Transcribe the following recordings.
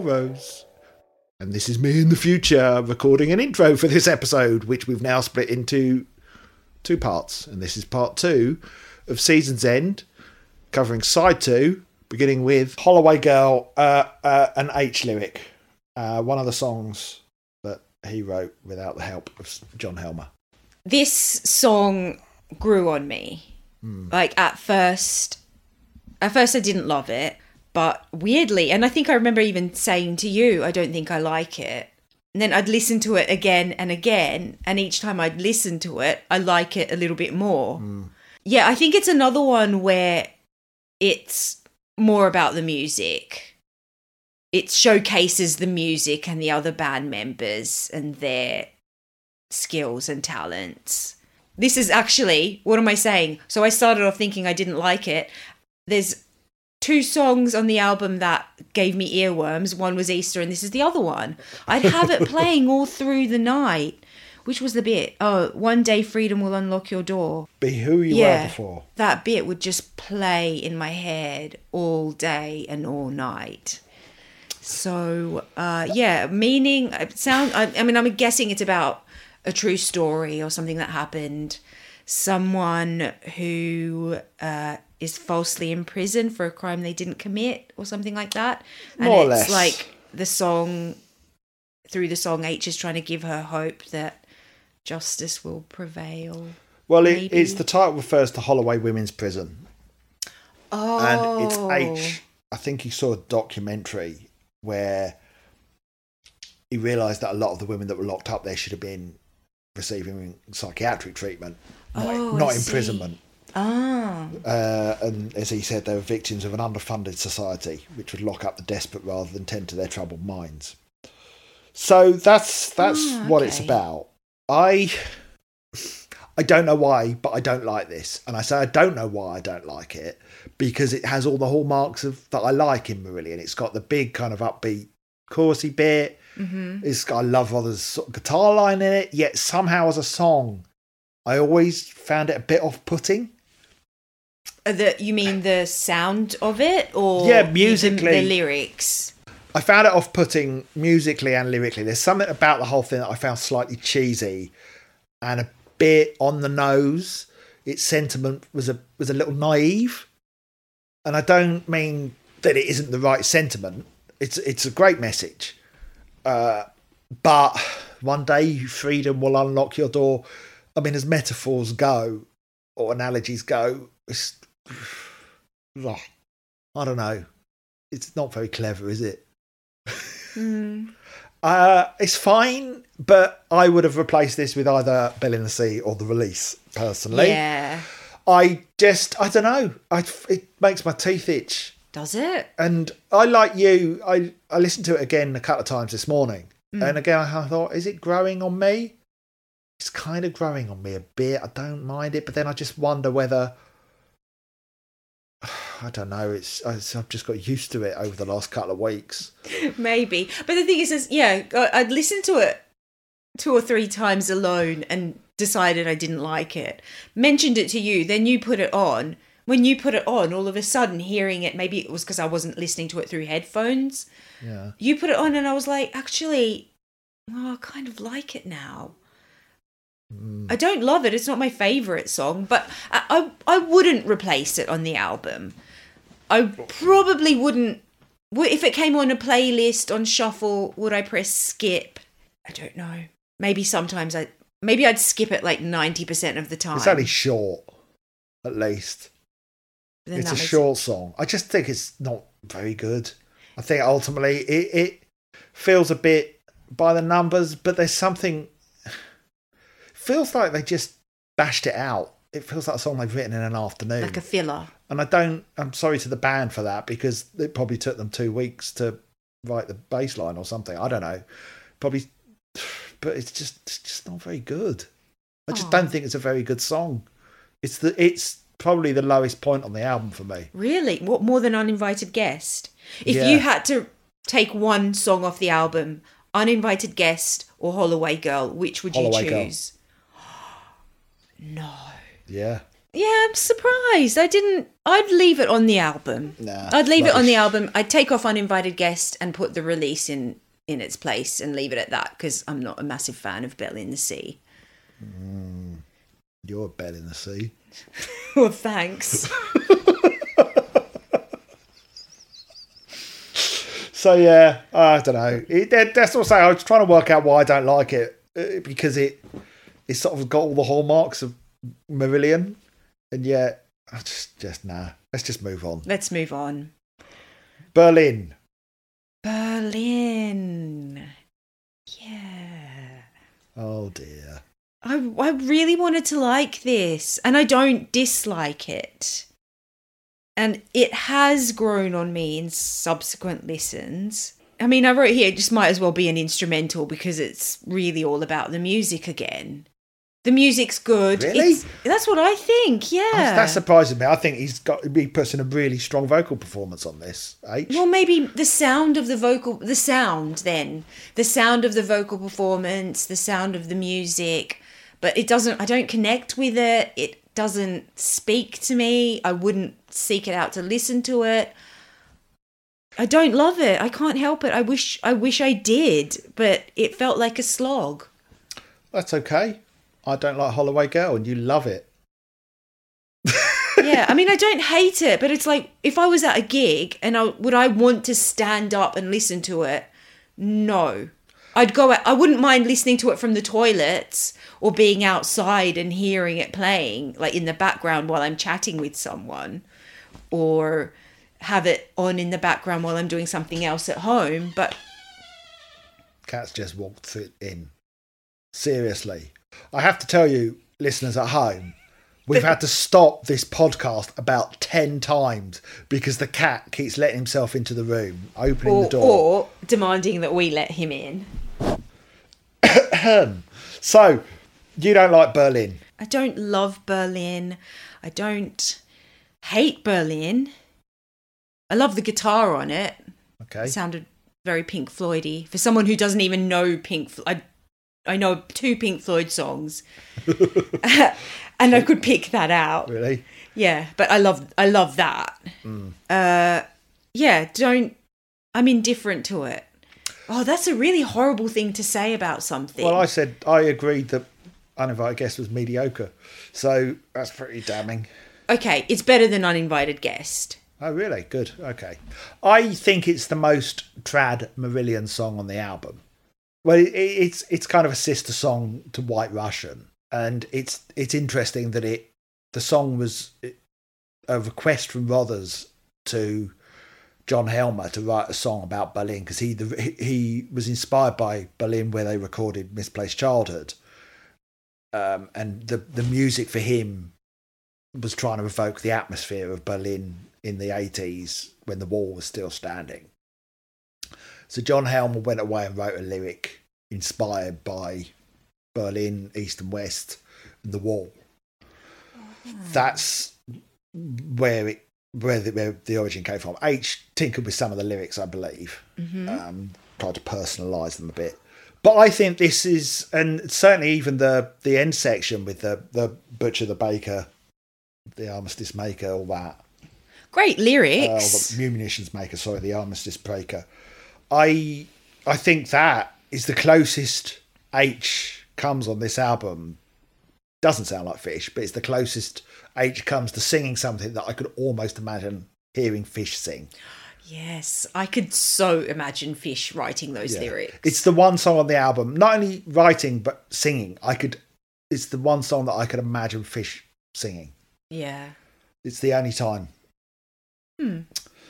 Rose. And this is me in the future recording an intro for this episode, which we've now split into two parts. And this is part two of Season's End, covering side two, beginning with Holloway Girl, uh, uh, an H lyric, uh, one of the songs that he wrote without the help of John Helmer. This song grew on me. Like at first, at first I didn't love it, but weirdly, and I think I remember even saying to you, I don't think I like it. And then I'd listen to it again and again, and each time I'd listen to it, I like it a little bit more. Hmm. Yeah, I think it's another one where it's more about the music. It showcases the music and the other band members and their skills and talents. This is actually, what am I saying? So I started off thinking I didn't like it. There's two songs on the album that gave me earworms. One was Easter, and this is the other one. I'd have it playing all through the night. Which was the bit? Oh, one day freedom will unlock your door. Be who you were before. That bit would just play in my head all day and all night. So, uh, yeah, meaning, it sound. I, I mean, I'm guessing it's about a true story or something that happened. Someone who uh, is falsely imprisoned for a crime they didn't commit or something like that. And More or it's less. like the song, through the song, H is trying to give her hope that justice will prevail. Well, it, it's the title refers to Holloway Women's Prison, Oh. and it's oh. H. I think he saw a documentary where he realised that a lot of the women that were locked up there should have been receiving psychiatric treatment, oh, not, Oh, not imprisonment. Ah. Uh, and as he said, they were victims of an underfunded society, which would lock up the desperate rather than tend to their troubled minds. So that's that's Ah, what it's about. I I don't know why, but I don't like this, and I say I don't know why I don't like it because it has all the hallmarks of that I like in Marillion. It's got the big kind of upbeat chorusy bit. hmm It's got I love Rother's sort of guitar line in it. Yet somehow as a song, I always found it a bit off-putting. Uh, The you mean the sound of it, or Yeah, the- musically. the, lyrics? I found it off putting musically and lyrically. There's something about the whole thing that I found slightly cheesy and a bit on the nose. Its sentiment was a was a little naive. And I don't mean that it isn't the right sentiment. It's it's a great message. Uh, but one day freedom will unlock your door. I mean, as metaphors go or analogies go, it's I don't know. It's not very clever, is it? Mm. Uh, it's fine, but I would have replaced this with either Bell in the Sea or The Release, personally. Yeah, I just, I don't know. I, it makes my teeth itch. does it? And I, like you, I, I listened to it again a couple of times this morning. Mm. And again, I thought, is it growing on me? It's kind of growing on me a bit. I don't mind it, but then I just wonder whether. I don't know. It's I've just got used to it over the last couple of weeks. Maybe, but the thing is, is yeah, I- I'd listened to it two or three times alone and decided I didn't like it. Mentioned it to you, then you put it on. When you put it on, all of a sudden, hearing it, maybe it was because I wasn't listening to it through headphones. Yeah. You put it on, and I was like, actually, well, I kind of like it now. Mm. I don't love it. It's not my favorite song, but I, I I wouldn't replace it on the album. I probably wouldn't. If it came on a playlist on shuffle, would I press skip? I don't know. Maybe sometimes I. Maybe I'd skip it like ninety percent of the time. It's only short, at least. It's a short song. I just think it's not very good. I think ultimately it, it feels a bit by the numbers, but there's something. Feels like they just bashed it out. It feels like a song they've written in an afternoon. like a filler. and I don't. I'm sorry to the band for that because it probably took them two weeks to write the bass line or something. I don't know. Probably, but it's just it's just not very good. I just Aw. don't think it's a very good song. It's the it's probably the lowest point on the album for me. Really? What more than uninvited guest? If Yeah. you had to take one song off the album, uninvited guest or Holloway Girl, which would you Holloway Girl. choose? No. Yeah. Yeah, I'm surprised. I didn't. I'd leave it on the album. Nah, I'd leave it on the album. I'd take off uninvited guest and put the release in in its place and leave it at that because I'm not a massive fan of Bell in the Sea. You're a bell in the sea. Well, thanks. So yeah, I don't know. It, that- that's what I'm saying. I was trying to work out why I don't like it uh, because it it's sort of got all the hallmarks of Marillion, and yet I just just nah. Let's just move on. Let's move on. Berlin. Berlin. Yeah. Oh dear. I, I really wanted to like this, and I don't dislike it. And it has grown on me in subsequent listens. I mean, I wrote here it just might as well be an instrumental because it's really all about the music again. The music's good. Really? It's- that's what I think, oh, yeah. That's, that's surprising me. I think he's got he puts in a really strong vocal performance on this. H. Well, maybe the sound of the vocal, the sound then, the sound of the vocal performance, the sound of the music, but it doesn't, I don't connect with it. It doesn't speak to me. I wouldn't seek it out to listen to it. I don't love it. I can't help it. I wish, I wish I did, but it felt like a slog. That's okay. I don't like Holloway Girl, and you love it. yeah, I mean, I don't hate it, but it's like if I was at a gig and I would I want to stand up and listen to it? No, I'd go. I wouldn't mind listening to it from the toilets or being outside and hearing it playing, like in the background while I'm chatting with someone, or have it on in the background while I'm doing something else at home. But Cat's just walked it in. Seriously. I have to tell you, listeners at home, we've had to stop this podcast about 10 times because the cat keeps letting himself into the room, opening or, the door. or demanding that we let him in. So, you don't like Berlin. I don't love Berlin. I don't hate Berlin. I love the guitar on it. Okay. It sounded very Pink Floydy. For someone who doesn't even know Pink Flo- I know two Pink Floyd songs. and I could pick that out. Really? Yeah, but I love I love that. Mm. Uh yeah, don't I'm indifferent to it. Oh, that's a really horrible thing to say about something. Well, I said I agreed that Uninvited Guest was mediocre. So, that's pretty damning. okay, it's better than uninvited guest. Oh, really? Good. Okay. I think it's the most trad Marillion song on the album. Well, it, it's it's kind of a sister song to White Russian, and it's it's interesting that it the song was a request from Rothers to John Helmer to write a song about Berlin because he the, he was inspired by Berlin where they recorded Misplaced Childhood, um, and the the music for him was trying to evoke the atmosphere of Berlin in the 80s when the wall was still standing. So John Helmer went away and wrote a lyric inspired by Berlin, East and West, and the wall. That's where it where the, where the origin came from. H tinkered with some of the lyrics, I believe, um, tried to personalise them a bit. But I think this is, and certainly even the the end section with the the butcher, the baker, the armistice maker, all that. Great Uh, lyrics. the munitions maker, sorry, the armistice breaker. I I think that is the closest H comes on this album. Doesn't sound like Fish, but it's the closest H comes to singing something that I could almost imagine hearing Fish sing. yes, I could so imagine Fish writing those Yeah. lyrics. It's the one song on the album, not only writing but singing. I could. It's the one song that I could imagine Fish singing. yeah. It's the only time. Hmm.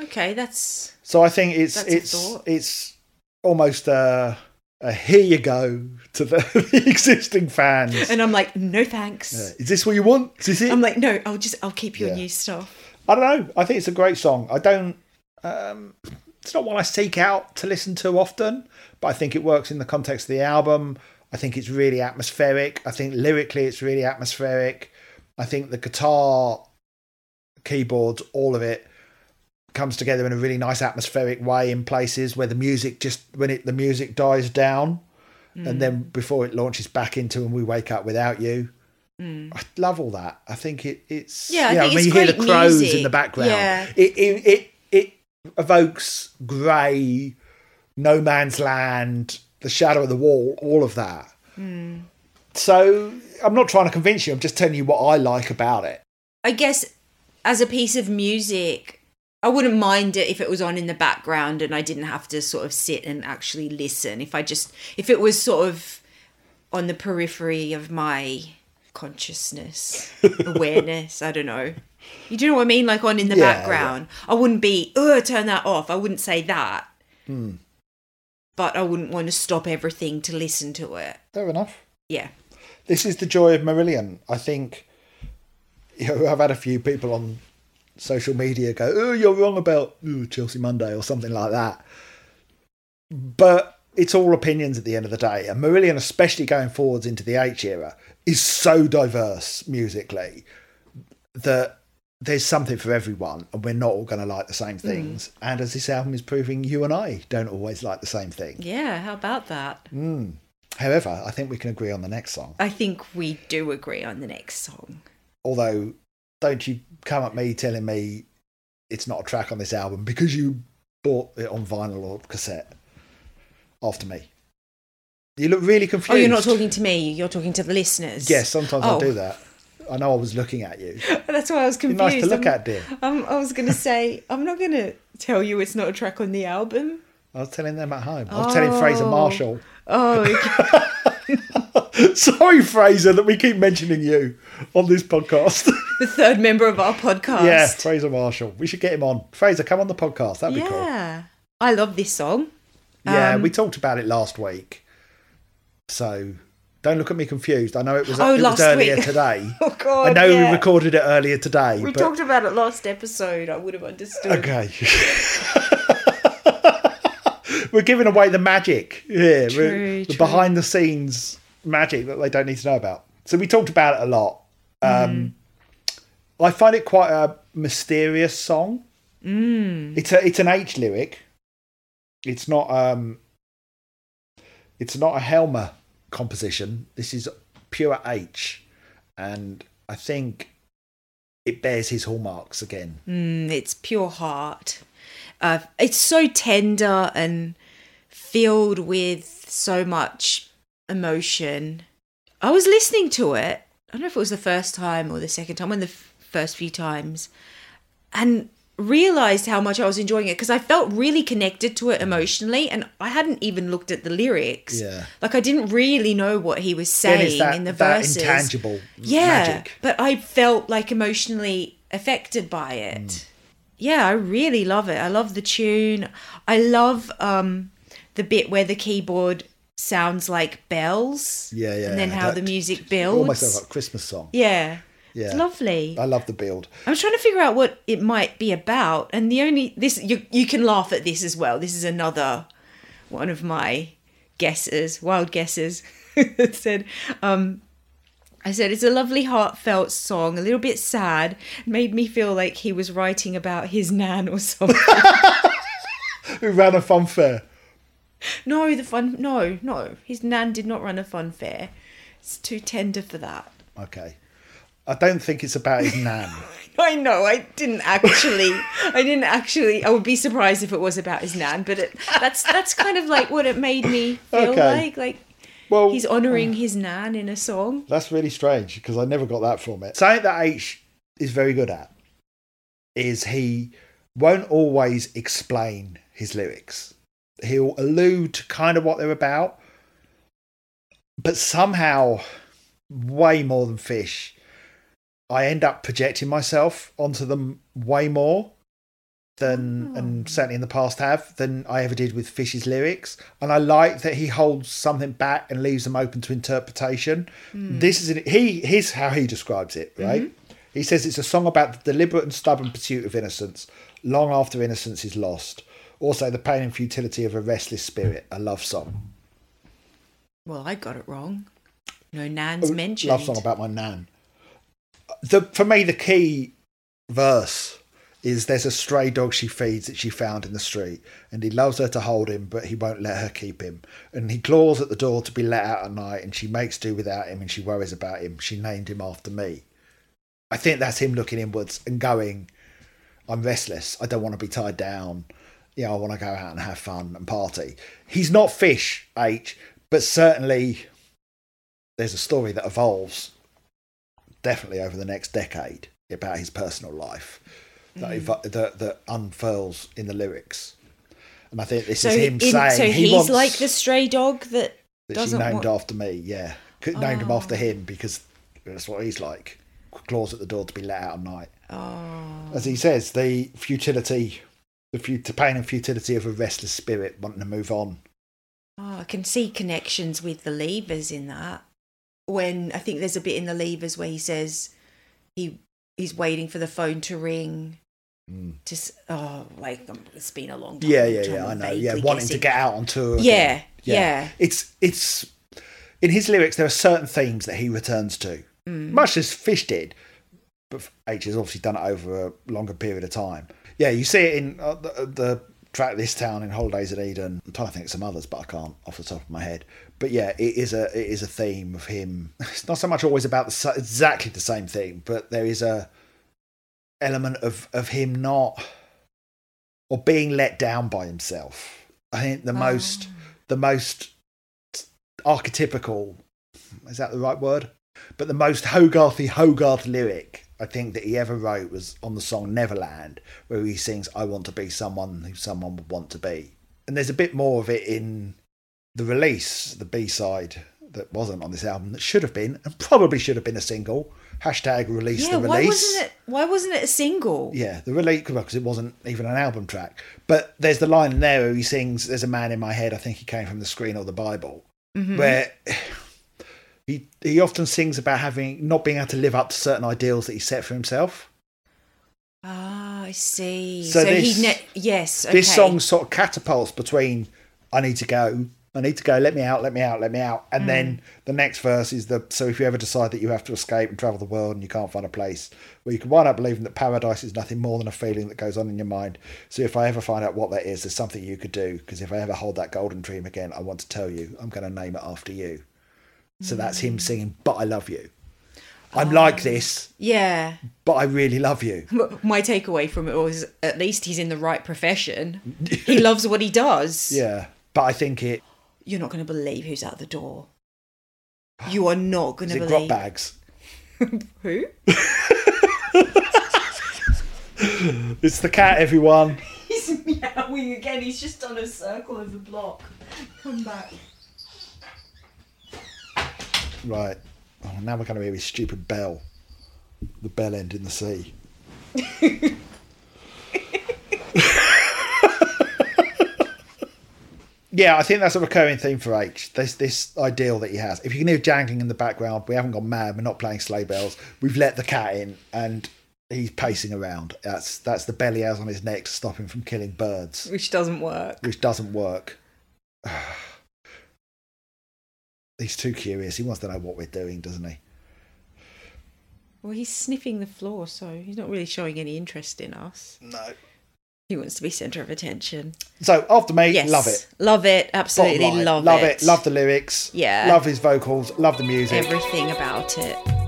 Okay, that's So I think it's That's it's it's almost a, a here you go to the, the existing fans. and I'm like, no thanks. Yeah. Is this what you want? Is this it? I'm like, no, I'll just I'll keep your Yeah. new stuff. I don't know. I think it's a great song. I don't. Um, it's not one I seek out to listen to often, but I think it works in the context of the album. I think it's really atmospheric. I think lyrically it's really atmospheric. I think the guitar, keyboards, all of it comes together in a really nice atmospheric way in places where the music just when it the music dies down and then before it launches back into and we wake up without you I love all that. I think it, it's Yeah, I you know, think when you hear the crows music. in the background, Yeah. it, it it it evokes grey, no man's land, the shadow of the wall, all of that. Hmm. So I'm not trying to convince you. I'm just telling you what I like about it. I guess as a piece of music, I wouldn't mind it if it was on in the background and I didn't have to sort of sit and actually listen. If I just, if it was sort of on the periphery of my consciousness, awareness, I don't know. You do know what I mean? Like on in the Yeah, background. I wouldn't be, oh, turn that off. I wouldn't say that. Hmm. But I wouldn't want to stop everything to listen to it. Fair enough. Yeah. This is the joy of Marillion. I think you know, I've had a few people on social media go, "Oh, you're wrong about ooh, Chelsea Monday" or something like that. But it's all opinions at the end of the day, and Marillion, especially going forwards into the H era, is so diverse musically that there's something for everyone, and we're not all going to like the same hmm. things. And as this album is proving, you and I don't always like the same thing. Yeah. How about that? Hmm. However, I think we can agree on the next song. I think we do agree on the next song. although don't you come at me telling me it's not a track on this album because you bought it on vinyl or cassette after me. You look really confused. Oh, you're not talking to me. You're talking to the listeners. Yes, sometimes I Oh. do that. I know I was looking at you. That's why I was You're confused. nice to look I'm- at, dear. Um, I was going to say, I'm not going to tell you it's not a track on the album. I was telling them at home. I was telling Fraser Oh. Marshall. Oh, okay. Sorry, Fraser, that we keep mentioning you on this podcast. the third member of our podcast. yeah, Fraser Marshall. We should get him on. Fraser, come on the podcast. That'd be cool. Yeah. I love this song. Yeah, Um, we talked about it last week. So don't look at me confused. I know it was, Oh, it was earlier week. today. Oh, God. I know yeah. we recorded it earlier today. We but, talked about it last episode. I would have understood. Okay. We're giving away the magic here. True, We're- the true. behind the scenes magic that they don't need to know about. So we talked about it a lot. Um, Mm-hmm. I find it quite a mysterious song. Mm. It's a it's an H lyric. It's not um it's not a Helmer composition. This is pure H. And I think it bears his hallmarks again. Mm, it's pure heart. Uh, it's so tender and filled with so much emotion. I was listening to it. I don't know if it was the first time or the second time, of the f- first few times, and realized how much I was enjoying it because I felt really connected to it emotionally, and I hadn't even looked at the lyrics. Yeah. like I didn't really know what he was saying that, in the that verses intangible yeah, magic. but I felt like emotionally affected by it. Mm. Yeah, I really love it. I love the tune. I love um the bit where the keyboard sounds like bells. Yeah, yeah. And then how that- the music builds. sounds like a Christmas song. yeah. Yeah. It's lovely. I love the build. I'm trying to figure out what it might be about, and the only this you you can laugh at this as well. This is another one of my guesses, wild guesses. that said, um, I said it's a lovely, heartfelt song, a little bit sad. Made me feel like he was writing about his nan or something. Who ran a fun fair? No, the fun. No, no, his nan did not run a fun fair. It's too tender for that. Okay. I don't think it's about his nan. I know. I didn't actually. I didn't actually. I would be surprised if it was about his nan, but it, that's that's kind of like what it made me feel Okay. like. Like Well, he's honouring his nan in a song. that's really strange because I never got that from it. Something that H is very good at is he won't always explain his lyrics. He'll allude to kind of what they're about, but somehow, way more than fish, I end up projecting myself onto them way more than, oh. and certainly in the past have, than I ever did with Fish's lyrics. And I like that he holds something back and leaves them open to interpretation. Hmm. This is an, he. Here's how he describes it. Right. Mm-hmm. He says it's a song about the deliberate and stubborn pursuit of innocence, long after innocence is lost. Also, the pain and futility of a restless spirit. A love song. Well, I got it wrong. No nan's mentioned. Love song about my nan. The for me the key verse is there's a stray dog she feeds that she found in the street, and he loves her to hold him, but he won't let her keep him. And he claws at the door to be let out at night, and she makes do without him, and she worries about him. She named him after me. I think that's him looking inwards and going, I'm restless. I don't want to be tied down. Know, I want to go out and have fun and party. He's not fish, H, but certainly there's a story that evolves definitely over the next decade about his personal life that, mm. evo- that, that unfurls in the lyrics. And I think this So, is him in- saying so he he's like the stray dog that that she doesn't named want. after me. Yeah, Could- named him after ah. him because that's what he's like. Claws at the door to be let out at night. Oh, As he says, the futility, the, fut- the pain and futility of a restless spirit wanting to move on. oh, I can see connections with the levers in that. When I think there's a bit in the levers where he says he he's waiting for the phone to ring. Mm. S- oh, like um, it's been a long time. Yeah, yeah, yeah. I know. Yeah, wanting to get out on tour. Yeah, again. yeah. It's it's in his lyrics. There are certain themes that he returns to, Mm. much as Fish did. But H has obviously done it over a longer period of time. Yeah, you see it in uh, the, the track "This Town" in "Holidays at Eden." I'm trying to think of some others, but I can't off the top of my head. But yeah, it is a it is a theme of him. It's not so much always about the, exactly the same thing, but there is a element of of him not or being let down by himself. I think the most the most archetypical is that the right word? But the most Hogarthy Hogarth lyric I think that he ever wrote was on the song Neverland, where he sings "I want to be someone who someone would want to be." And there's a bit more of it in the release, the B side that wasn't on this album that should have been and probably should have been a single. Hashtag release Yeah, the why release. wasn't it? Why wasn't it a single? Yeah, the release, because it wasn't even an album track. But there's the line in there where he sings, "There's a man in my head. I think he came from the screen or the Bible," Mm-hmm. where he he often sings about having not being able to live up to certain ideals that he set for himself. Ah, I see. So So, this- he ne- yes. This song sort of catapults between "I need to go." I need to go. Let me out. Let me out. Let me out. And then the next verse is the so if you ever decide that you have to escape and travel the world and you can't find a place where you can wind up believing that paradise is nothing more than a feeling that goes on in your mind. So if I ever find out what that is, there's something you could do. Because if I ever hold that golden dream again, I want to tell you I'm going to name it after you. So that's him hmm. singing, but I love you. I'm ah. like this, Yeah. but I really love you. My takeaway from it was at least he's in the right profession. he loves what he does. Yeah. But I think it You're not going to believe who's out the door. You are not going to grot believe bags. who. It's the cat, everyone. He's meowing again. He's just done a circle of the block. Come back. Right. Oh, now we're going to hear his stupid bell. The bell end in the sea. yeah, I think that's a recurring theme for H. This this ideal that he has. If you can hear jangling in the background, we haven't gone mad. We're not playing sleigh bells. We've let the cat in, and he's pacing around. That's that's the bell he has on his neck to stop him from killing birds, Which doesn't work. which doesn't work. he's too curious. He wants to know what we're doing, doesn't he? Well, he's sniffing the floor, so he's not really showing any interest in us. No. He wants to be centre of attention. So after me, Yes. love it. Love it. Absolutely line, love, love it. Love it. Love the lyrics. Yeah. Love his vocals. Love the music. everything about it.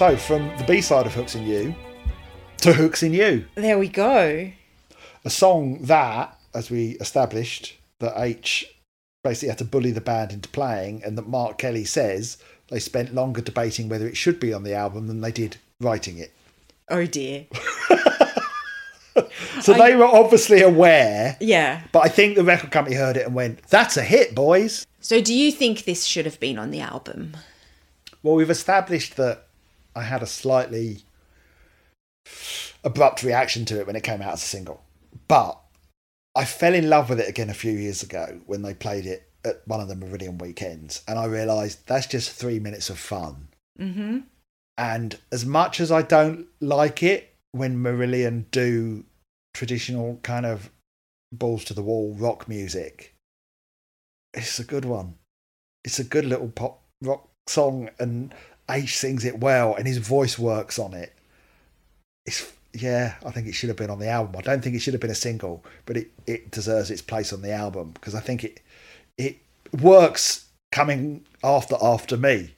So from the B side of Hooks in You to Hooks in You, There we go. a song that, as we established, that H basically had to bully the band into playing, and that Mark Kelly says they spent longer debating whether it should be on the album than they did writing it. Oh dear. So they were obviously aware, Yeah. but I think the record company heard it and went, "That's a hit, boys." So, do you think this should have been on the album? Well, we've established that I had a slightly abrupt reaction to it when it came out as a single, but I fell in love with it again a few years ago when they played it at one of the Marillion weekends, and I realised that's just three minutes of fun. Mm-hmm. And as much as I don't like it when Marillion do traditional kind of balls to the wall rock music, it's a good one. It's a good little pop rock song, and H sings it well, and his voice works on it. It's yeah, I think it should have been on the album. I don't think it should have been a single, but it, it deserves its place on the album because I think it it works coming after after me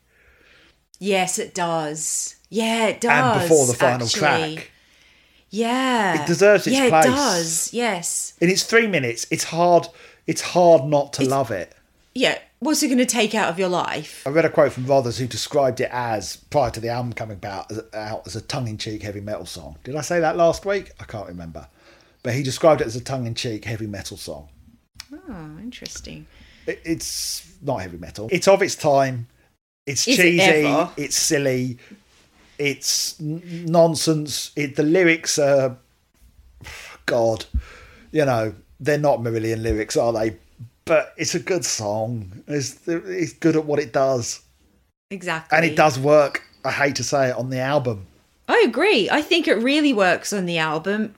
Yes, it does. Yeah, it does. and before the final actually. track. Yeah. It deserves its yeah, place. it does. Yes. In its three minutes, it's hard. It's hard not to It's- love it. Yeah. What's it going to take out of your life? I read a quote from Rothers who described it as prior to the album coming about as, out as a tongue-in-cheek heavy metal song. Did I say that last week? I can't remember, but he described it as a tongue-in-cheek heavy metal song. Oh, interesting. It, it's not heavy metal. It's of its time. It's Is cheesy. ever? It's silly. It's n- nonsense. It, the lyrics are, God, you know, they're not Marillion lyrics, are they? But it's a good song. It's, it's good at what it does. Exactly. And it does work, I hate to say it, on the album. I agree. I think it really works on the album.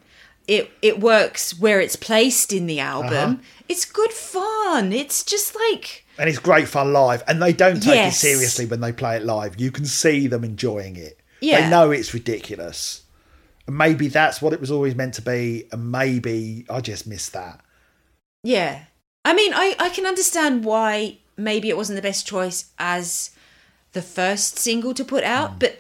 It it works where it's placed in the album. Uh-huh. It's good fun. It's just like And it's great fun live. And they don't take Yes. it seriously when they play it live. You can see them enjoying it. They know it's ridiculous. And maybe that's what it was always meant to be. And maybe I just missed that. yeah. I mean, I I can understand why maybe it wasn't the best choice as the first single to put out, but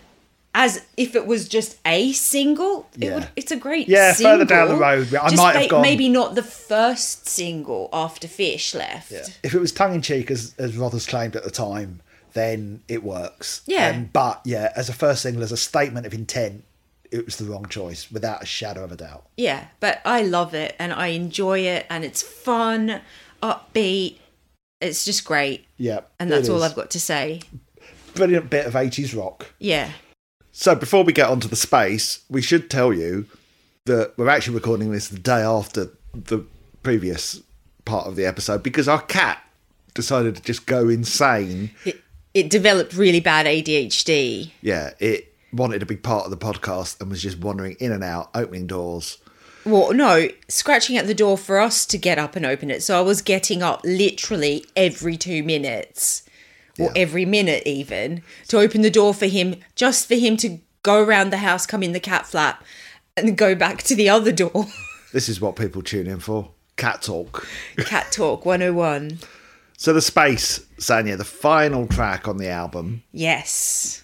as if it was just a single, it would it's a great Yeah, single. further down the road, I Just might have gone- maybe not the first single after Fish left. If it was tongue in cheek, as, as Rothers claimed at the time, then it works. Yeah. Um, but yeah, as a first single, as a statement of intent, it was the wrong choice without a shadow of a doubt. Yeah, but I love it and I enjoy it and it's fun, upbeat. It's just great. Yeah. And that's all. I've got to say. Brilliant bit of 80s rock. Yeah. So before we get onto the space, we should tell you that we're actually recording this the day after the previous part of the episode because our cat decided to just go insane. It, it developed really bad ADHD. Yeah, it wanted to be part of the podcast and was just wandering in and out, opening doors. Well, no, scratching at the door for us to get up and open it. So I was getting up literally every two minutes or Yeah. every minute even to open the door for him, just for him to go around the house, come in the cat flap, and go back to the other door. This is what people tune in for. Cat talk. cat Talk 101. So the space, Sanya, the final track on the album. Yes.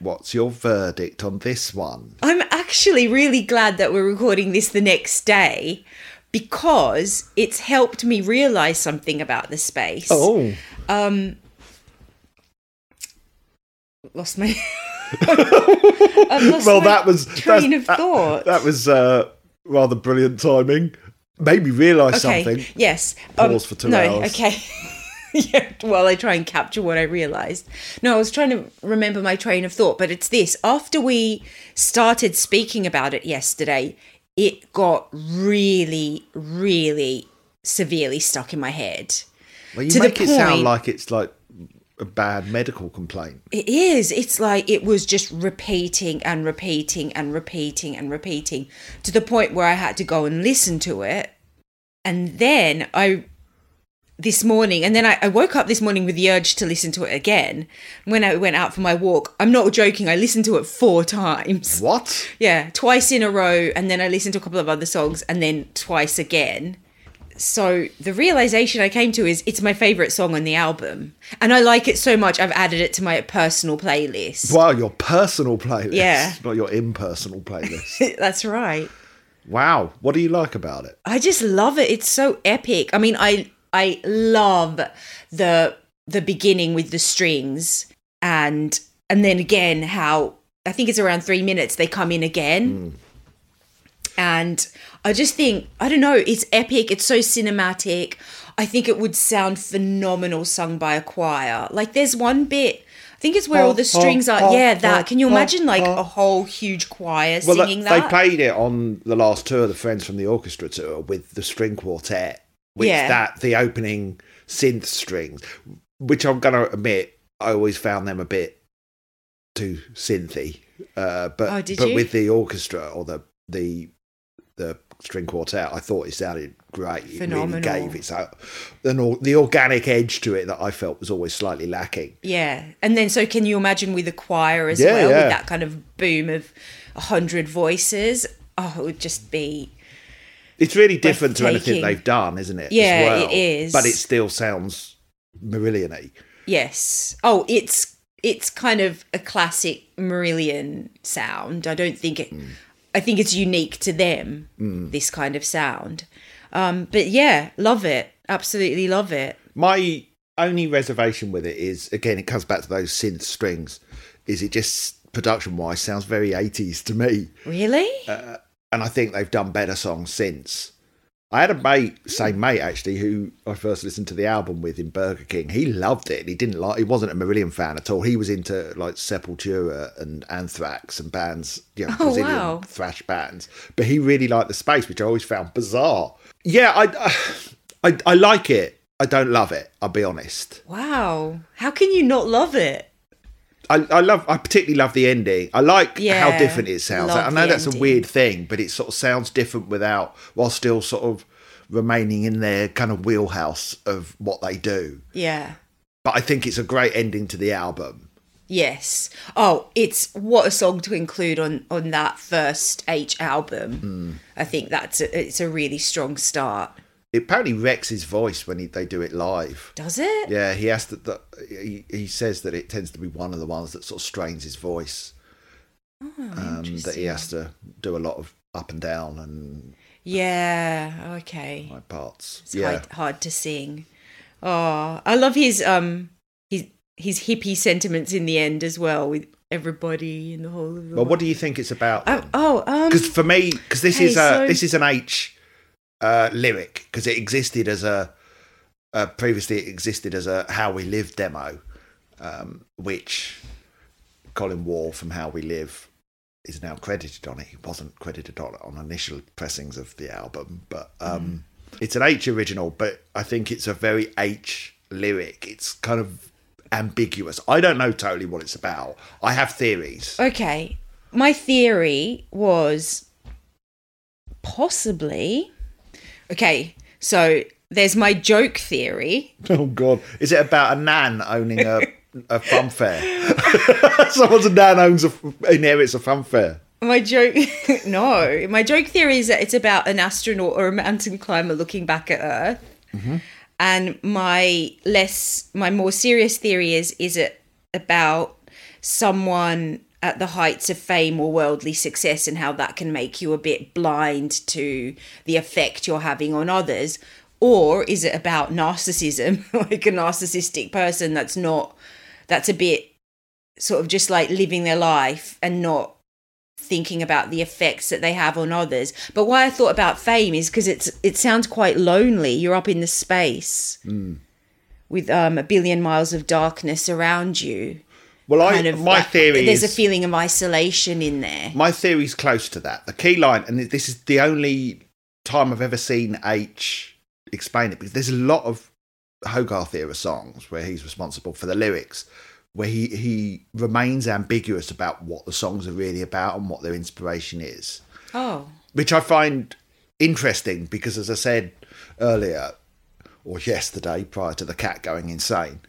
What's your verdict on this one? I'm actually really glad that we're recording this the next day because it's helped me realize something about the space. Oh, Um, Lost my. Lost well, my that was train of thought. That, that was uh, rather brilliant timing. Made me realise okay. something. Yes. Um, Pause for two no, hours. Okay. yeah. While I try and capture what I realized. No, I was trying to remember my train of thought, but it's this. After we started speaking about it yesterday, it got really, really severely stuck in my head. Well, you to make it sound like it's like a bad medical complaint. It is. It's like it was just repeating and repeating and repeating and repeating to the point where I had to go and listen to it. And then I, this morning, and then I, I woke up this morning with the urge to listen to it again. When I went out for my walk, I'm not joking, I listened to it four times. What? Yeah, twice in a row. And then I listened to a couple of other songs and then twice again. So the realization I came to is it's my favorite song on the album. And I like it so much, I've added it to my personal playlist. Wow, your personal playlist. Yeah. Not your impersonal playlist. That's right. wow. What do you like about it? I just love it. It's so epic. I mean, I I love the the beginning with the strings and and then again how I think it's around 3 minutes they come in again. Hmm. And I just think I don't know, it's epic, it's so cinematic. I think it would sound phenomenal sung by a choir. Like there's one bit I think it's where all the strings oh, are. oh, yeah, that. oh, Can you oh, imagine like oh. a whole huge choir Well, singing they that? They played it on the last tour, the Friends from the Orchestra tour, with the string quartet, which Yeah. that the opening synth strings, which I'm going to admit, I always found them a bit too synthy. Uh, but Oh, but you? with the orchestra or the the the string quartet, I thought it sounded great. It Phenomenal. really gave its o- an the organic edge to it that I felt was always slightly lacking. Yeah, and then so can you imagine with a choir as Yeah, well, yeah. with that kind of boom of a hundred voices? Oh, it would just be It's really different to anything they've done, isn't it? Yeah, well? it is. But it still sounds Marillion-y. yes. Oh, it's it's kind of a classic Marillion sound. I don't think it. Mm. I think it's unique to them. Mm. This kind of sound. Um, but yeah, love it. Absolutely love it. My only reservation with it is again, it comes back to those synth strings. Is it just production wise sounds very 80s to me? Really? Uh, And I think they've done better songs since. I had a mate, same mate actually, who I first listened to the album with in Burger King. He loved it. He didn't like. He wasn't a Marillion fan at all. He was into like Sepultura and Anthrax and bands, you know, Oh, Brazilian wow. thrash bands. But he really liked the space, which I always found bizarre. Yeah, I, I, I like it. I don't love it. I'll be honest. wow. How can you not love it? I, I love. I particularly love the ending. I like how different it sounds. I know that's a weird thing, but it sort of sounds different without, while still sort of remaining in their kind of wheelhouse of what they do. Yeah. But I think it's a great ending to the album. Yes. Oh, it's what a song to include on on that first H album. Hmm. I think that's a, it's a really strong start. It apparently wrecks his voice when he, they do it live. Does it? Yeah, he has to. The, he, he says that it tends to be one of the ones that sort of strains his voice. um, that he has to do a lot of up and down and Yeah. Okay. My parts. It's yeah, hard, hard to sing. Oh, I love his um his his hippie sentiments in the end as well with everybody in the whole of the Well, what do you think it's about? Oh, oh um Because for me, because this Hey, is a so- this is an H uh, lyric because it existed as a uh, previously it existed as a How We Live demo, um, which Colin Woore from How We Live is now credited on it. He wasn't credited on on initial pressings of the album, but um, it's an H original. But I think it's a very H lyric. It's kind of ambiguous. I don't know totally what it's about. I have theories. Okay. My theory was possibly Okay, so there's my joke theory. Oh God! Is it about a nan owning a a fun fair? Someone's nan owns a inherits a fun fair. My joke no, my joke theory is that it's about an astronaut or a mountain climber looking back at Earth. Mm-hmm. And my less my more serious theory is is it about someone at the heights of fame or worldly success and how that can make you a bit blind to the effect you're having on others or is it about narcissism like a narcissistic person that's not that's a bit sort of just like living their life and not thinking about the effects that they have on others. But why I thought about fame is because it's it sounds quite lonely. You're up in the space with um, a billion miles of darkness around you. Well, I of my like- theory There's is a feeling of isolation in there. my theory's close to that. The key line, and this is the only time I've ever seen H explain it because there's a lot of Hogarth era songs where he's responsible for the lyrics, where he he remains ambiguous about what the songs are really about and what their inspiration is. Oh, which I find interesting because, as I said earlier or yesterday, prior to the cat going insane,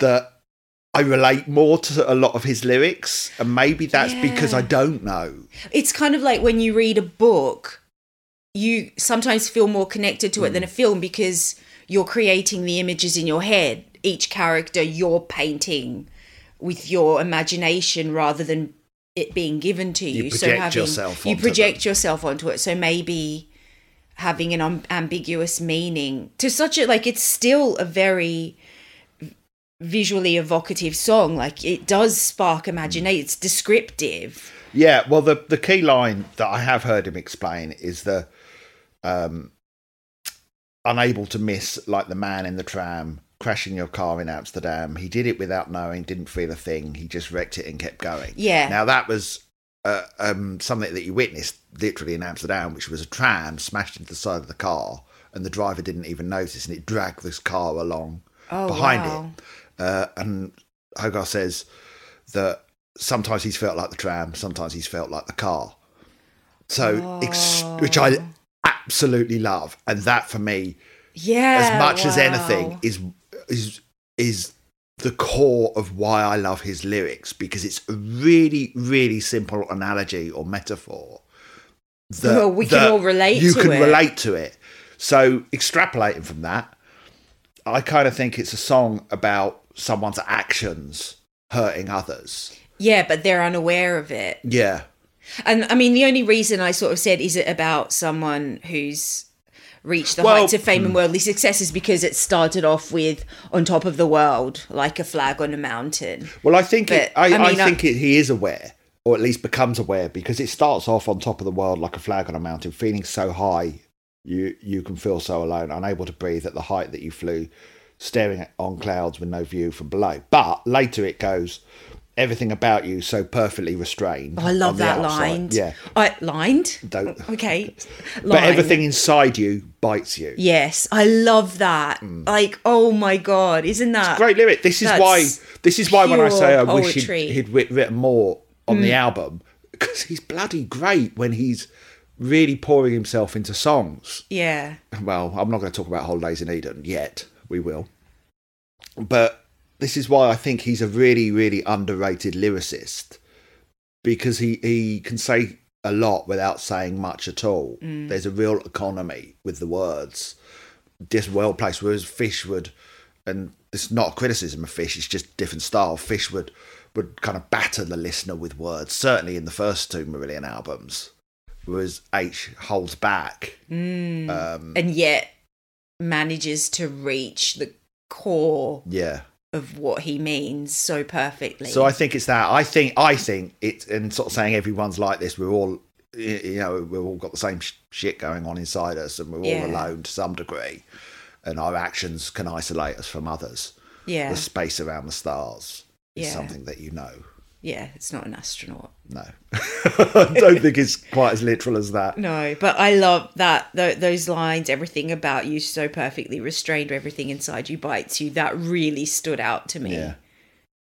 that I relate more to a lot of his lyrics, and maybe that's because I don't know. it's kind of like when you read a book, you sometimes feel more connected to it than a film because you're creating the images in your head. Each character you're painting with your imagination rather than it being given to you. You so having yourself you project yourself onto it. So maybe having an um, ambiguous meaning to such a like it's still a very visually evocative song like it does spark imagination it's descriptive Yeah, well, the the key line that I have heard him explain is the um, unable to miss like the man in the tram crashing your car in Amsterdam. He did it without knowing, didn't feel a thing. He just wrecked it and kept going. Yeah. Now that was uh, um, something that you witnessed literally in Amsterdam, which was a tram smashed into the side of the car, and the driver didn't even notice, and it dragged this car along Oh, behind wow. it. Uh, and Hogarth says that sometimes he's felt like the tram, sometimes he's felt like the car. So, ex- which I absolutely love, and that for me, Yeah. as much as anything, is is is the core of why I love his lyrics because it's a really, really simple analogy or metaphor. That, Well, we can all relate You can it. relate to it. So, extrapolating from that, I kind of think it's a song about someone's actions hurting others. Yeah, but they're unaware of it. Yeah. And I mean, the only reason I sort of said, is it about someone who's reached the Well, heights of fame and hmm. worldly success is because it started off with on top of the world, like a flag on a mountain. Well, I think it, But, I, I I, mean, I- think it, he is aware, or at least becomes aware, because it starts off on top of the world like a flag on a mountain, feeling so high, you you can feel so alone, unable to breathe at the height that you flew, staring at, on clouds with no view from below. But later it goes, everything about you so perfectly restrained. Oh, I love that outside." line. Yeah, I lined. Don't- Okay. but everything inside you bites you. Yes, I love that. Like, oh my god, isn't that great lyric. This is why. This is why when I say I pure wish he'd, poetry. Mm. he'd written more on the album because he's bloody great when he's really pouring himself into songs. Yeah. Well, I'm not going to talk about Holidays in Eden yet. We will, but this is why I think he's a really, really underrated lyricist because he he can say a lot without saying much at all. There's a real economy with the words just well placed. Whereas Fish would, and it's not a criticism of Fish, it's just different style. Fish would would kind of batter the listener with words. Certainly in the first two Marillion albums, whereas H holds back. Um, And yet manages to reach the core yeah. of what he means so perfectly. So I think it's that. I think I think it's and sort of saying everyone's like this. We're all you know we've all got the same sh- shit going on inside us, and we're all Yeah. alone to some degree, and our actions can isolate us from others. yeah. The space around the stars is Yeah. something that you know. Yeah, it's not an astronaut. No, I don't think it's quite as literal as that. No, but I love that th- those lines. Everything about you so perfectly restrained. Everything inside you bites you. That really stood out to me. Yeah.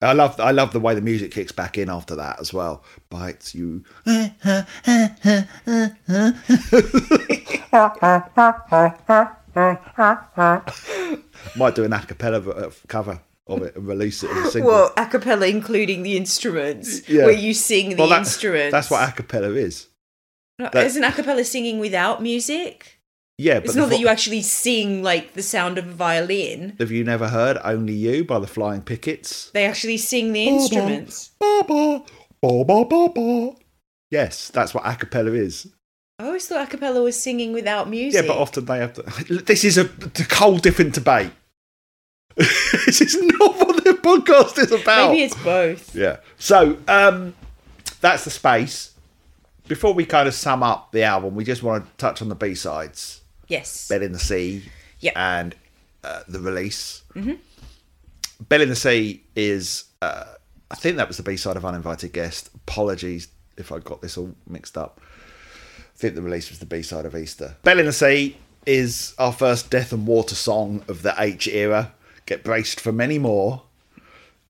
I love I love the way the music kicks back in after that as well. Bites you. Might do an a cappella uh, cover of it and release it as a single. Well, a cappella, including the instruments, Yeah. where you sing the Well, that- instruments. That's what a cappella is. No, that- Isn't a cappella singing without music? Yeah, but It's not that you actually sing like the sound of a violin. have you never heard "Only You" by the Flying Pickets? They actually sing the instruments. Ba, ba, ba, ba, ba, ba. Yes, that's what a cappella is. I always thought a cappella was singing without music. Yeah, but often they have to. This is a, a whole different debate. this is not what the podcast is about. Maybe it's both. Yeah. So um, that's the space. Before we kind of sum up the album, we just want to touch on the B sides, Yes. "Bell in the Sea" Yeah. and uh, the release. Mm-hmm. "Bell in the Sea" is, uh, I think that was the B side of "Uninvited Guest." Apologies if I got this all mixed up. I think the release was the B side of Easter. "Bell in the Sea" is our first Death and Water song of the H era. Get braced for many more